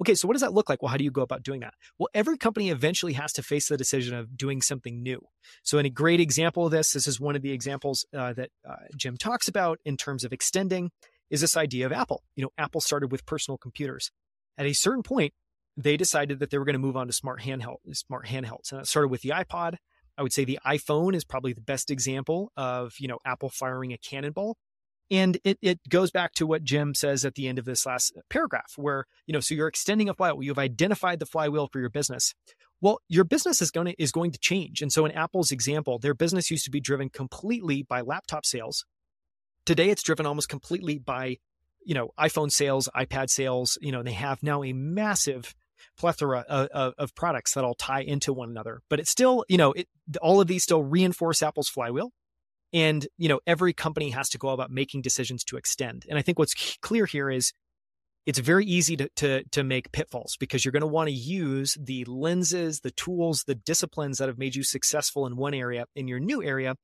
Okay, so what does that look like? Well, how do you go about doing that? Well, every company eventually has to face the decision of doing something new. So, in a great example of this, this is one of the examples uh, that uh, Jim talks about in terms of extending, is this idea of Apple. You know, Apple started with personal computers. At a certain point, they decided that they were going to move on to smart handheld, smart handhelds, and it started with the iPod. I would say the iPhone is probably the best example of you know Apple firing a cannonball and it, it goes back to what Jim says at the end of this last paragraph, where, you know, so you're extending a flywheel, you've identified the flywheel for your business. Well, your business is going to is going to change. And so in Apple's example, their business used to be driven completely by laptop sales. Today it's driven almost completely by, you know, iPhone sales, iPad sales, you know, they have now a massive plethora of, of, products that all tie into one another. But it's still, you know, it, all of these still reinforce Apple's flywheel and, you know, every company has to go about making decisions to extend. And I think what's clear here is it's very easy to, to, to make pitfalls because you're going to want to use the lenses, the tools, the disciplines that have made you successful in one area in your new area.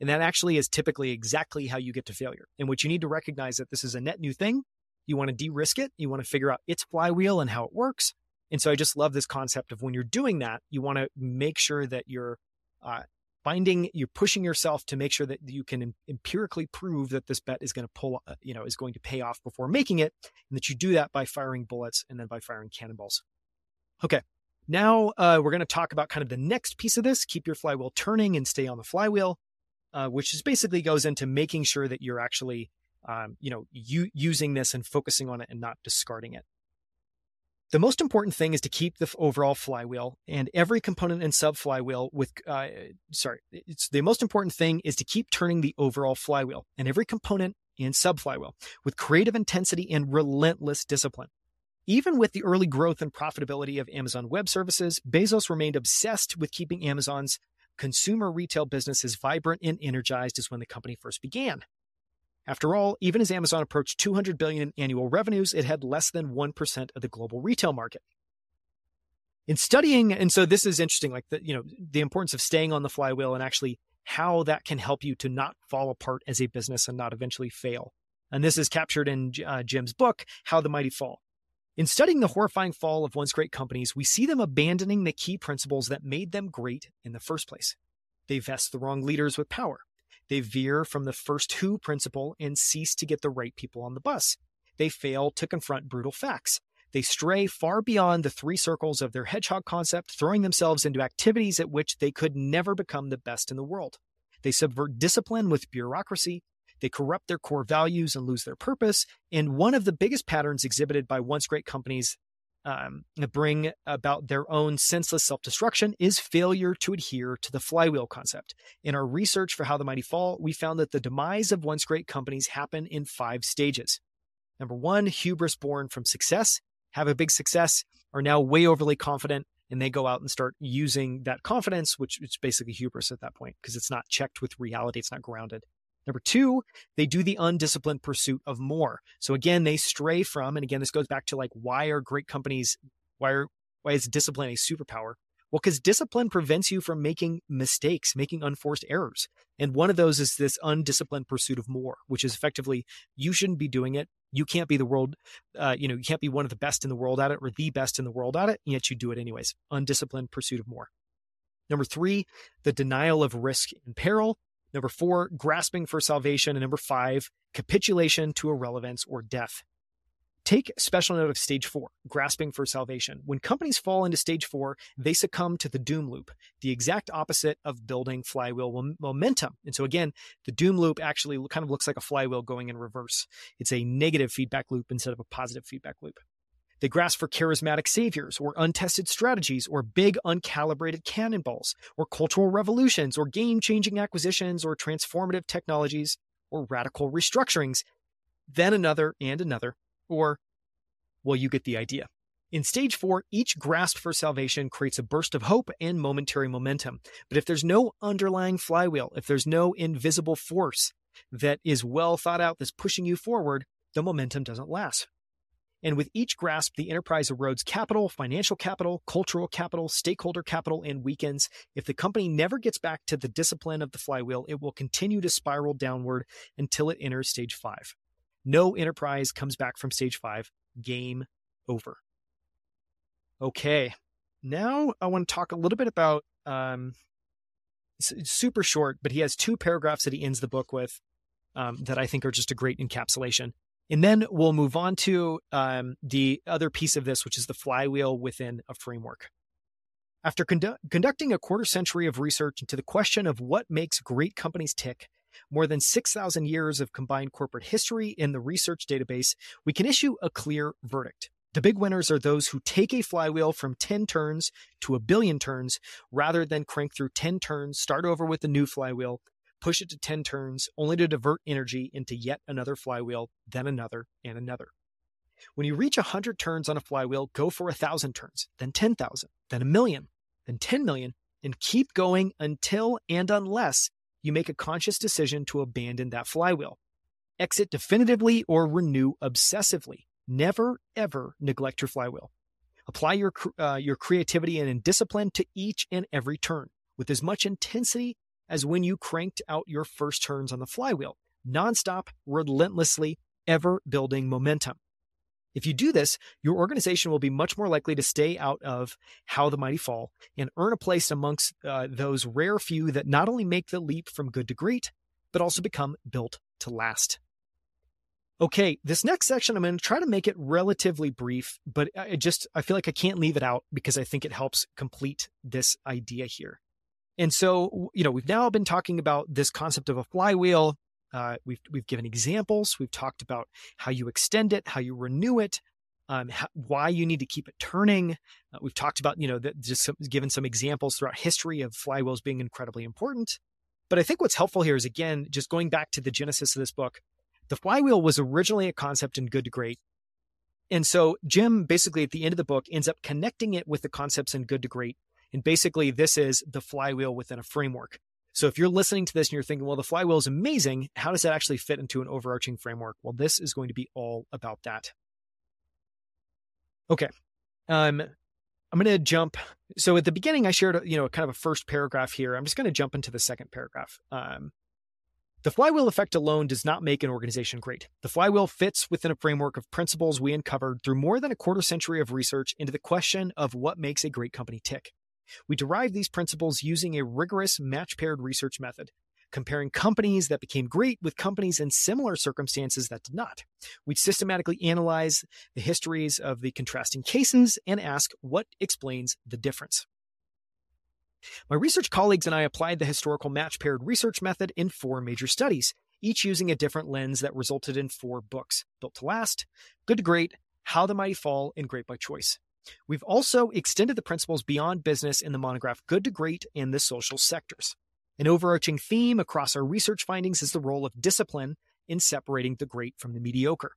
And that actually is typically exactly how you get to failure. And what you need to recognize that this is a net new thing. You want to de-risk it. You want to figure out its flywheel and how it works. And so I just love this concept of when you're doing that, you want to make sure that you're uh, finding you're pushing yourself to make sure that you can empirically prove that this bet is going to pull uh, you know is going to pay off before making it and that you do that by firing bullets and then by firing cannonballs okay now uh, we're going to talk about kind of the next piece of this keep your flywheel turning and stay on the flywheel uh, which is basically goes into making sure that you're actually um, you know u- using this and focusing on it and not discarding it the most important thing is to keep the overall flywheel and every component and sub flywheel with, uh, sorry, it's the most important thing is to keep turning the overall flywheel and every component and sub flywheel with creative intensity and relentless discipline. Even with the early growth and profitability of Amazon Web Services, Bezos remained obsessed with keeping Amazon's consumer retail business as vibrant and energized as when the company first began. After all, even as Amazon approached 200 billion in annual revenues, it had less than 1% of the global retail market. In studying, and so this is interesting, like the, you know, the importance of staying on the flywheel and actually how that can help you to not fall apart as a business and not eventually fail. And this is captured in uh, Jim's book, How the Mighty Fall. In studying the horrifying fall of once great companies, we see them abandoning the key principles that made them great in the first place. They vest the wrong leaders with power. They veer from the first who principle and cease to get the right people on the bus. They fail to confront brutal facts. They stray far beyond the three circles of their hedgehog concept, throwing themselves into activities at which they could never become the best in the world. They subvert discipline with bureaucracy. They corrupt their core values and lose their purpose. And one of the biggest patterns exhibited by once great companies um, bring about their own senseless self destruction is failure to adhere to the flywheel concept. In our research for How the Mighty Fall, we found that the demise of once great companies happen in five stages. Number one, hubris born from success, have a big success, are now way overly confident, and they go out and start using that confidence, which is basically hubris at that point because it's not checked with reality, it's not grounded. Number two, they do the undisciplined pursuit of more. So again, they stray from, and again, this goes back to like, why are great companies, why are, why is discipline a superpower? Well, because discipline prevents you from making mistakes, making unforced errors. And one of those is this undisciplined pursuit of more, which is effectively you shouldn't be doing it. You can't be the world, uh, you know, you can't be one of the best in the world at it or the best in the world at it, and yet you do it anyways. Undisciplined pursuit of more. Number three, the denial of risk and peril. Number four, grasping for salvation. And number five, capitulation to irrelevance or death. Take special note of stage four, grasping for salvation. When companies fall into stage four, they succumb to the doom loop, the exact opposite of building flywheel momentum. And so, again, the doom loop actually kind of looks like a flywheel going in reverse. It's a negative feedback loop instead of a positive feedback loop. They grasp for charismatic saviors or untested strategies or big uncalibrated cannonballs or cultural revolutions or game changing acquisitions or transformative technologies or radical restructurings. Then another and another or, well, you get the idea. In stage four, each grasp for salvation creates a burst of hope and momentary momentum. But if there's no underlying flywheel, if there's no invisible force that is well thought out that's pushing you forward, the momentum doesn't last. And with each grasp, the enterprise erodes capital, financial capital, cultural capital, stakeholder capital, and weakens. If the company never gets back to the discipline of the flywheel, it will continue to spiral downward until it enters stage five. No enterprise comes back from stage five. Game over. Okay. Now I want to talk a little bit about um, super short, but he has two paragraphs that he ends the book with um, that I think are just a great encapsulation. And then we'll move on to um, the other piece of this, which is the flywheel within a framework. After condu- conducting a quarter century of research into the question of what makes great companies tick, more than 6,000 years of combined corporate history in the research database, we can issue a clear verdict. The big winners are those who take a flywheel from 10 turns to a billion turns rather than crank through 10 turns, start over with a new flywheel, push it to 10 turns, only to divert energy into yet another flywheel, then another, and another. When you reach 100 turns on a flywheel, go for 1,000 turns, then 10,000, then a million, then 10 million, and keep going until and unless you make a conscious decision to abandon that flywheel. Exit definitively or renew obsessively. Never, ever neglect your flywheel. Apply your, uh, your creativity and discipline to each and every turn with as much intensity as when you cranked out your first turns on the flywheel, nonstop, relentlessly, ever building momentum. If you do this, your organization will be much more likely to stay out of how the mighty fall and earn a place amongst uh, those rare few that not only make the leap from good to great, but also become built to last. Okay, this next section, I'm going to try to make it relatively brief, but I just, I feel like I can't leave it out because I think it helps complete this idea here. And so, you know, we've now been talking about this concept of a flywheel, uh, we've we've given examples. We've talked about how you extend it, how you renew it, um, how, why you need to keep it turning. Uh, we've talked about you know the, just some, given some examples throughout history of flywheels being incredibly important. But I think what's helpful here is again just going back to the genesis of this book. The flywheel was originally a concept in Good to Great. And so Jim basically at the end of the book ends up connecting it with the concepts in Good to Great. And basically, this is the flywheel within a framework. So if you're listening to this and you're thinking, well, the flywheel is amazing, how does that actually fit into an overarching framework? Well, this is going to be all about that. Okay. Um, I'm going to jump. So at the beginning, I shared, you know, kind of a first paragraph here. I'm just going to jump into the second paragraph. Um, the flywheel effect alone does not make an organization great. The flywheel fits within a framework of principles we uncovered through more than a quarter century of research into the question of what makes a great company tick. We derived these principles using a rigorous match paired research method, comparing companies that became great with companies in similar circumstances that did not. We'd systematically analyze the histories of the contrasting cases and ask what explains the difference. My research colleagues and I applied the historical match paired research method in four major studies, each using a different lens that resulted in four books Built to Last, Good to Great, How the Mighty Fall, and Great by Choice. We've also extended the principles beyond business in the monograph Good to Great in the social sectors. An overarching theme across our research findings is the role of discipline in separating the great from the mediocre.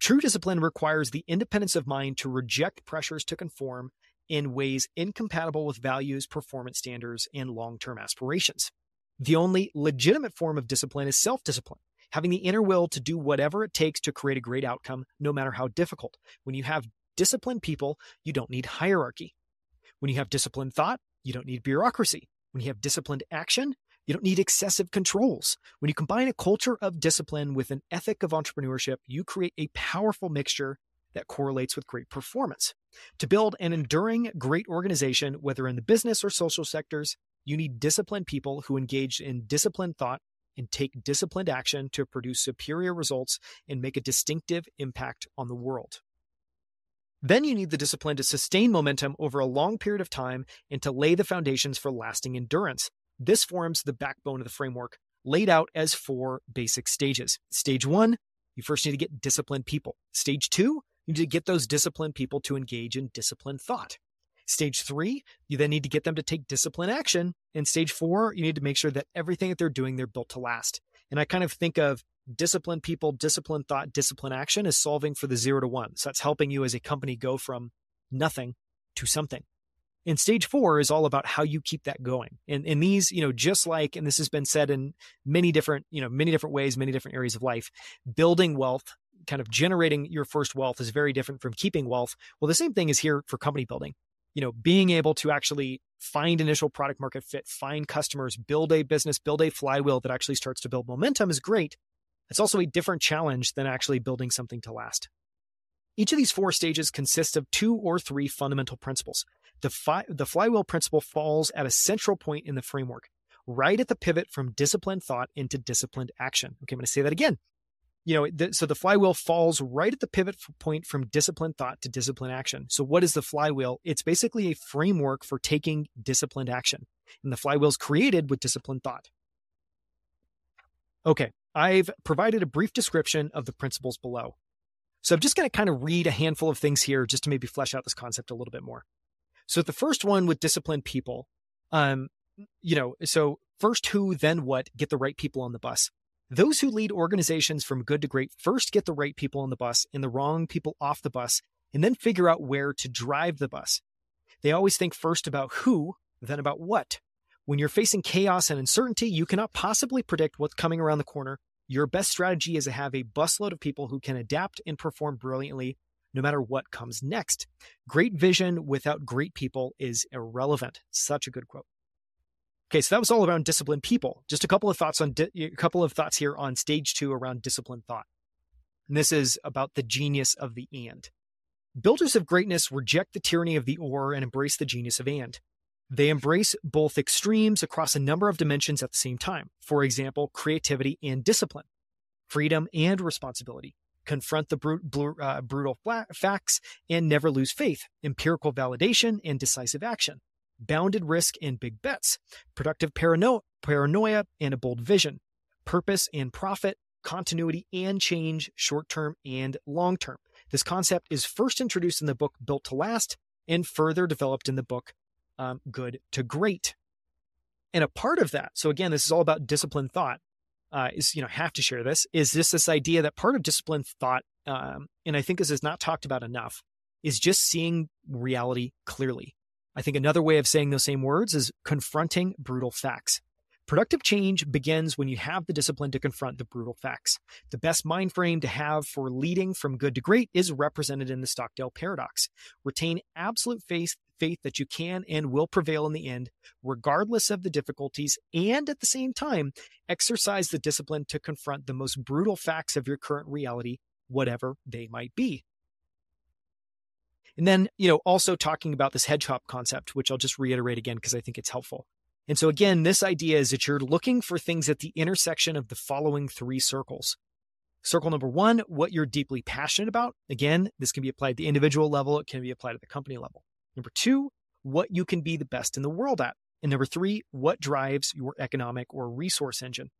True discipline requires the independence of mind to reject pressures to conform in ways incompatible with values, performance standards, and long term aspirations. The only legitimate form of discipline is self discipline, having the inner will to do whatever it takes to create a great outcome, no matter how difficult. When you have disciplined people, you don't need hierarchy. When you have disciplined thought, you don't need bureaucracy. When you have disciplined action, you don't need excessive controls. When you combine a culture of discipline with an ethic of entrepreneurship, you create a powerful mixture that correlates with great performance. To build an enduring great organization, whether in the business or social sectors, you need disciplined people who engage in disciplined thought and take disciplined action to produce superior results and make a distinctive impact on the world. Then you need the discipline to sustain momentum over a long period of time and to lay the foundations for lasting endurance. This forms the backbone of the framework, laid out as four basic stages. Stage one, you first need to get disciplined people. Stage two, you need to get those disciplined people to engage in disciplined thought. Stage three, you then need to get them to take disciplined action. And stage four, you need to make sure that everything that they're doing, they're built to last. And I kind of think of disciplined people, discipline thought, discipline action is solving for the zero to one. So that's helping you as a company go from nothing to something. And stage four is all about how you keep that going. And, and these, you know, just like, and this has been said in many different, you know, many different ways, many different areas of life, building wealth, kind of generating your first wealth is very different from keeping wealth. Well, the same thing is here for company building. You know, being able to actually find initial product market fit, find customers, build a business, build a flywheel that actually starts to build momentum is great. It's also a different challenge than actually building something to last. Each of these four stages consists of two or three fundamental principles. The, fi- the flywheel principle falls at a central point in the framework, right at the pivot from disciplined thought into disciplined action. Okay, I'm going to say that again. You know, so the flywheel falls right at the pivot point from disciplined thought to disciplined action. So, what is the flywheel? It's basically a framework for taking disciplined action. And the flywheel is created with disciplined thought. Okay, I've provided a brief description of the principles below. So I'm just going to kind of read a handful of things here just to maybe flesh out this concept a little bit more. So the first one with disciplined people, um, you know, so first who, then what, get the right people on the bus. Those who lead organizations from good to great first get the right people on the bus and the wrong people off the bus, and then figure out where to drive the bus. They always think first about who, then about what. When you're facing chaos and uncertainty, you cannot possibly predict what's coming around the corner. Your best strategy is to have a busload of people who can adapt and perform brilliantly no matter what comes next. Great vision without great people is irrelevant. Such a good quote. Okay, so that was all around disciplined people. Just a couple of thoughts on di- a couple of thoughts here on stage 2 around disciplined thought. And this is about the genius of the and. Builders of greatness reject the tyranny of the or and embrace the genius of and. They embrace both extremes across a number of dimensions at the same time. For example, creativity and discipline, freedom and responsibility, confront the uh, brutal facts and never lose faith, empirical validation and decisive action, bounded risk and big bets, productive parano- paranoia and a bold vision, purpose and profit, continuity and change, short term and long term. This concept is first introduced in the book Built to Last and further developed in the book um, good to great. And a part of that, so again, this is all about disciplined thought. Uh, is you know have to share this is this this idea that part of disciplined thought, um, and I think this is not talked about enough, is just seeing reality clearly. I think another way of saying those same words is confronting brutal facts. Productive change begins when you have the discipline to confront the brutal facts. The best mind frame to have for leading from good to great is represented in the Stockdale paradox. Retain absolute faith, faith that you can and will prevail in the end, regardless of the difficulties, and at the same time, exercise the discipline to confront the most brutal facts of your current reality, whatever they might be. And then, you know, also talking about this hedgehog concept, which I'll just reiterate again because I think it's helpful. And so, again, this idea is that you're looking for things at the intersection of the following three circles. Circle number one, what you're deeply passionate about. Again, this can be applied at the individual level, it can be applied at the company level. Number two, what you can be the best in the world at. And number three, what drives your economic or resource engine.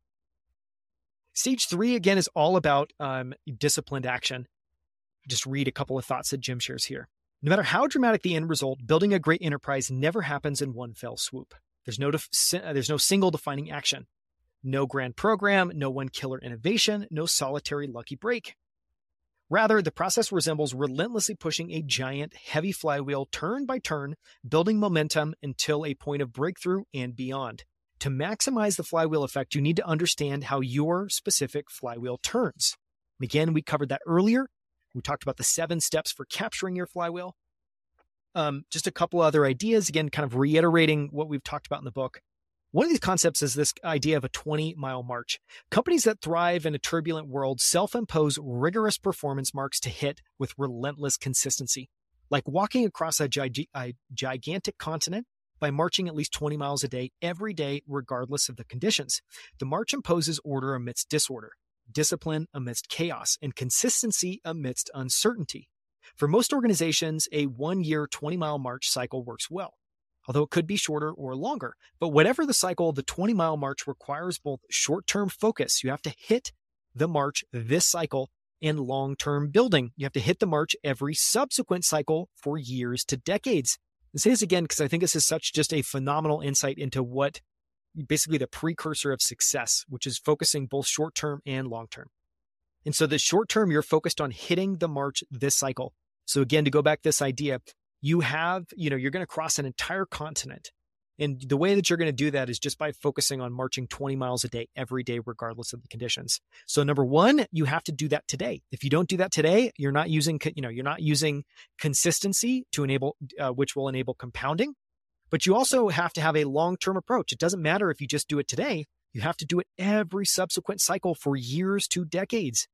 Stage three, again, is all about um, disciplined action. Just read a couple of thoughts that Jim shares here. No matter how dramatic the end result, building a great enterprise never happens in one fell swoop. There's no def- uh, there's no single defining action. No grand program, no one killer innovation, no solitary lucky break. Rather, the process resembles relentlessly pushing a giant, heavy flywheel turn by turn, building momentum until a point of breakthrough and beyond. To maximize the flywheel effect, you need to understand how your specific flywheel turns. Again, we covered that earlier. We talked about the seven steps for capturing your flywheel. Um, just a couple other ideas, again, kind of reiterating what we've talked about in the book. One of these concepts is this idea of a 20 mile march. Companies that thrive in a turbulent world self impose rigorous performance marks to hit with relentless consistency. Like walking across a, a gigantic continent, by marching at least 20 miles a day every day, regardless of the conditions. The march imposes order amidst disorder, discipline amidst chaos, and consistency amidst uncertainty. For most organizations, a one year, 20 mile march cycle works well, although it could be shorter or longer. But whatever the cycle, the 20 mile march requires both short term focus. You have to hit the march this cycle and long term building. You have to hit the march every subsequent cycle for years to decades. And say this again because I think this is such just a phenomenal insight into what basically the precursor of success, which is focusing both short term and long term. And so the short term, you're focused on hitting the march this cycle. So again, to go back this idea, you have, you know, you're going to cross an entire continent and the way that you're going to do that is just by focusing on marching 20 miles a day every day, regardless of the conditions. So number one, you have to do that today. If you don't do that today, you're not using, you know, you're not using consistency to enable, uh, which will enable compounding. But you also have to have a long-term approach. It doesn't matter if you just do it today. You have to do it every subsequent cycle for years to decades.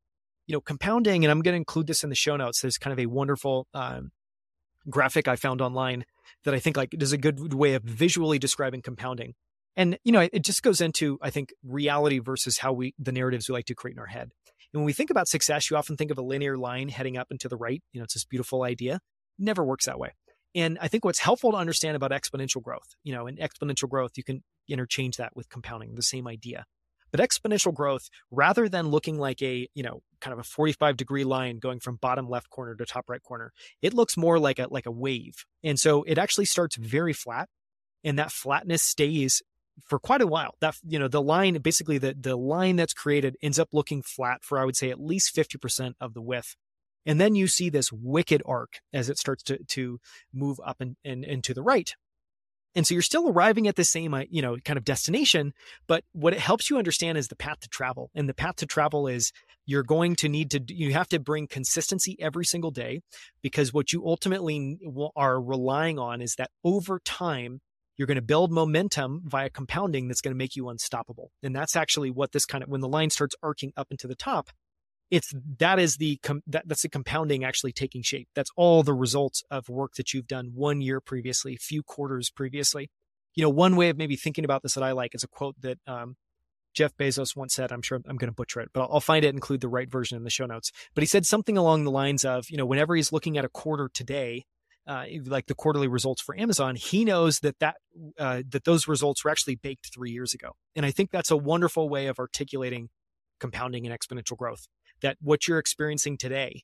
You know, compounding, and I'm going to include this in the show notes. There's kind of a wonderful um, graphic I found online that I think like is a good way of visually describing compounding. And you know, it just goes into I think reality versus how we the narratives we like to create in our head. And when we think about success, you often think of a linear line heading up and to the right. You know, it's this beautiful idea. never works that way. And I think what's helpful to understand about exponential growth, you know, in exponential growth, you can interchange that with compounding, the same idea. But exponential growth, rather than looking like a, you know, kind of a 45 degree line going from bottom left corner to top right corner, it looks more like a like a wave. And so it actually starts very flat and that flatness stays for quite a while. That you know, the line basically the the line that's created ends up looking flat for I would say at least 50% of the width. And then you see this wicked arc as it starts to to move up and, and, and to the right. And so you're still arriving at the same, uh, you know, kind of destination, but what it helps you understand is the path to travel. And the path to travel is you're going to need to, you have to bring consistency every single day because what you ultimately are relying on is that over time, you're going to build momentum via compounding that's going to make you unstoppable. And that's actually what this kind of, when the line starts arcing up into the top, it's that is the that, that's the compounding actually taking shape. That's all the results of work that you've done one year previously few quarters previously. You know one way of maybe thinking about this that i like is a quote that um, jeff bezos once said i'm sure i'm going to butcher it but I'll, I'll find it include the right version in the show notes. But he said something along the lines of you know whenever he's looking at a quarter today uh, like the quarterly results for Amazon, he knows that that uh, that those results were actually baked three years ago, and I think that's a wonderful way of articulating compounding and exponential growth that what you're experiencing today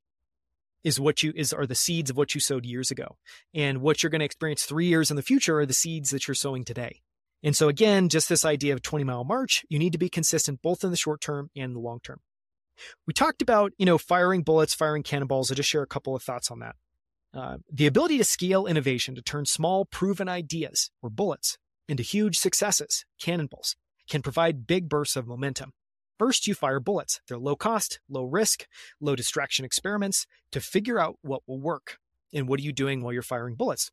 is what you is are the seeds of what you sowed years ago. And what you're going to experience 3 years in the future are the seeds that you're sowing today. And so again just this idea of 20 mile march you need to be consistent both in the short term and the long term. We talked about you know firing bullets firing cannonballs. I'll just share a couple of thoughts on that. Uh, the ability to scale innovation to turn small proven ideas or bullets into huge successes cannonballs can provide big bursts of momentum First, you fire bullets. They're low cost, low risk, low distraction experiments to figure out what will work. And what are you doing while you're firing bullets?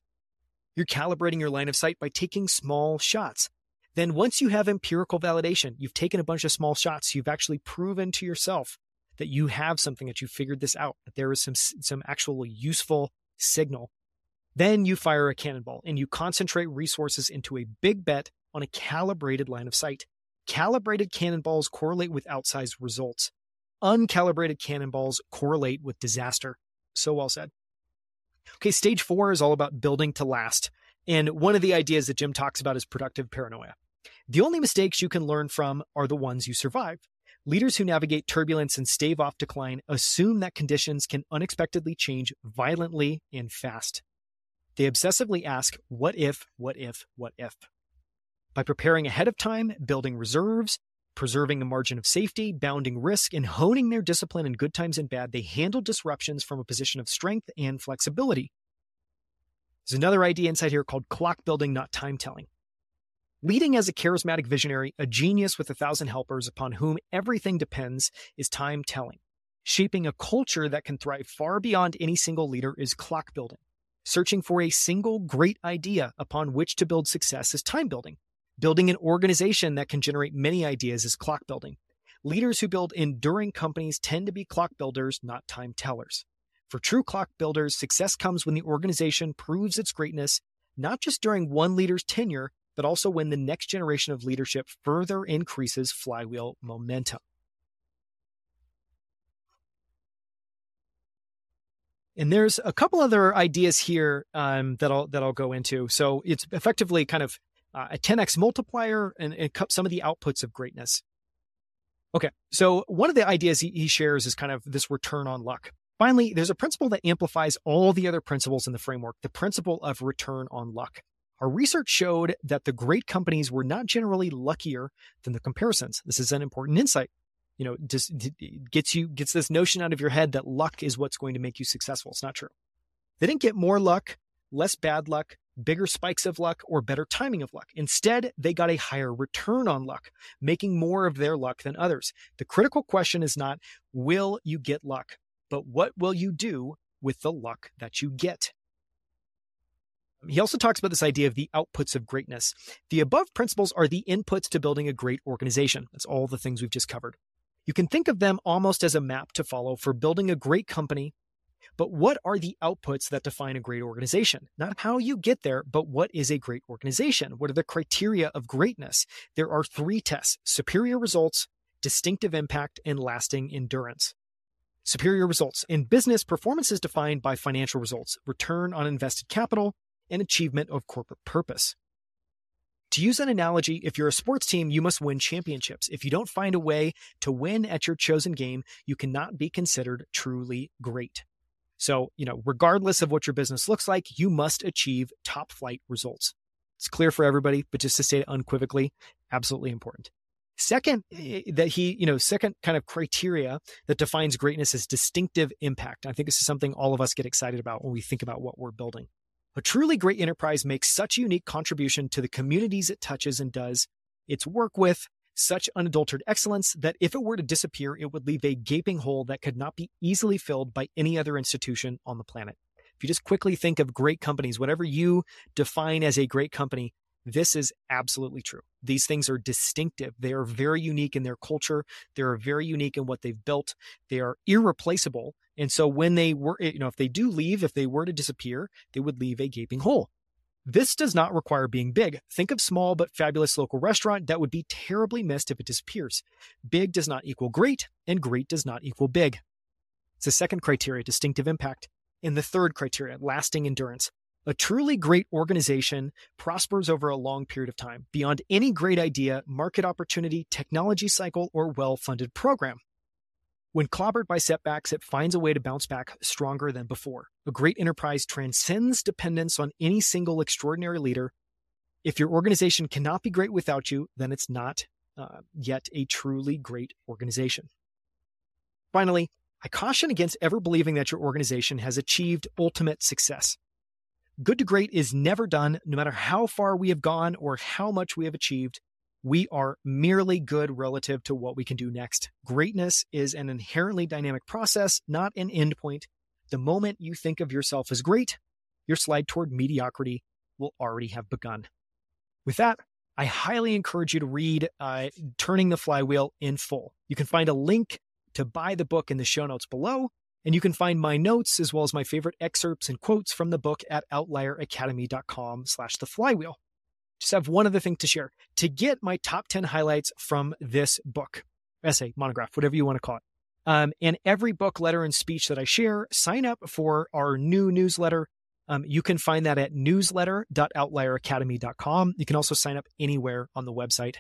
You're calibrating your line of sight by taking small shots. Then, once you have empirical validation, you've taken a bunch of small shots, you've actually proven to yourself that you have something that you figured this out, that there is some, some actual useful signal. Then you fire a cannonball and you concentrate resources into a big bet on a calibrated line of sight. Calibrated cannonballs correlate with outsized results. Uncalibrated cannonballs correlate with disaster. So well said. Okay, stage four is all about building to last. And one of the ideas that Jim talks about is productive paranoia. The only mistakes you can learn from are the ones you survive. Leaders who navigate turbulence and stave off decline assume that conditions can unexpectedly change violently and fast. They obsessively ask, what if, what if, what if? By preparing ahead of time, building reserves, preserving a margin of safety, bounding risk, and honing their discipline in good times and bad, they handle disruptions from a position of strength and flexibility. There's another idea inside here called clock building, not time telling. Leading as a charismatic visionary, a genius with a thousand helpers upon whom everything depends, is time telling. Shaping a culture that can thrive far beyond any single leader is clock building. Searching for a single great idea upon which to build success is time building. Building an organization that can generate many ideas is clock building. Leaders who build enduring companies tend to be clock builders, not time tellers. For true clock builders, success comes when the organization proves its greatness, not just during one leader's tenure, but also when the next generation of leadership further increases flywheel momentum. And there's a couple other ideas here um, that I'll that I'll go into. So it's effectively kind of uh, a 10x multiplier and, and, some of the outputs of greatness. Okay, so one of the ideas he, he shares is kind of this return on luck. Finally, there's a principle that amplifies all the other principles in the framework: the principle of return on luck. Our research showed that the great companies were not generally luckier than the comparisons. This is an important insight you know, just gets you gets this notion out of your head that luck is what's going to make you successful. It's not true. They didn't get more luck, less bad luck, bigger spikes of luck, or better timing of luck. Instead, they got a higher return on luck, making more of their luck than others. The critical question is not, will you get luck, but what will you do with the luck that you get? He also talks about this idea of the outputs of greatness. The above principles are the inputs to building a great organization. That's all the things we've just covered. You can think of them almost as a map to follow for building a great company. But what are the outputs that define a great organization? Not how you get there, but what is a great organization? What are the criteria of greatness? There are three tests superior results, distinctive impact, and lasting endurance. Superior results. In business, performance is defined by financial results, return on invested capital, and achievement of corporate purpose. To use an analogy, if you're a sports team, you must win championships. If you don't find a way to win at your chosen game, you cannot be considered truly great. So, you know, regardless of what your business looks like, you must achieve top flight results. It's clear for everybody, but just to state it unequivocally, absolutely important. Second, eh, that he, you know, second kind of criteria that defines greatness is distinctive impact. I think this is something all of us get excited about when we think about what we're building. A truly great enterprise makes such a unique contribution to the communities it touches and does its work with such unadulterated excellence that if it were to disappear, it would leave a gaping hole that could not be easily filled by any other institution on the planet. If you just quickly think of great companies, whatever you define as a great company, this is absolutely true. These things are distinctive. They are very unique in their culture. They are very unique in what they've built. They are irreplaceable and so when they were, you know, if they do leave, if they were to disappear, they would leave a gaping hole. This does not require being big. Think of small but fabulous local restaurant that would be terribly missed if it disappears. Big does not equal great, and great does not equal big. It's the second criteria, distinctive impact. And the third criteria, lasting endurance. A truly great organization prospers over a long period of time, beyond any great idea, market opportunity, technology cycle, or well funded program. When clobbered by setbacks, it finds a way to bounce back stronger than before. A great enterprise transcends dependence on any single extraordinary leader. If your organization cannot be great without you, then it's not uh, yet a truly great organization. Finally, I caution against ever believing that your organization has achieved ultimate success. Good to great is never done, no matter how far we have gone or how much we have achieved we are merely good relative to what we can do next. Greatness is an inherently dynamic process, not an endpoint. The moment you think of yourself as great, your slide toward mediocrity will already have begun. With that, I highly encourage you to read uh, Turning the Flywheel in full. You can find a link to buy the book in the show notes below, and you can find my notes as well as my favorite excerpts and quotes from the book at outlieracademy.com slash the flywheel just have one other thing to share. To get my top 10 highlights from this book, essay, monograph, whatever you want to call it, um, and every book, letter, and speech that I share, sign up for our new newsletter. Um, you can find that at newsletter.outlieracademy.com. You can also sign up anywhere on the website.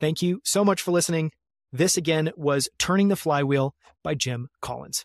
Thank you so much for listening. This again was Turning the Flywheel by Jim Collins.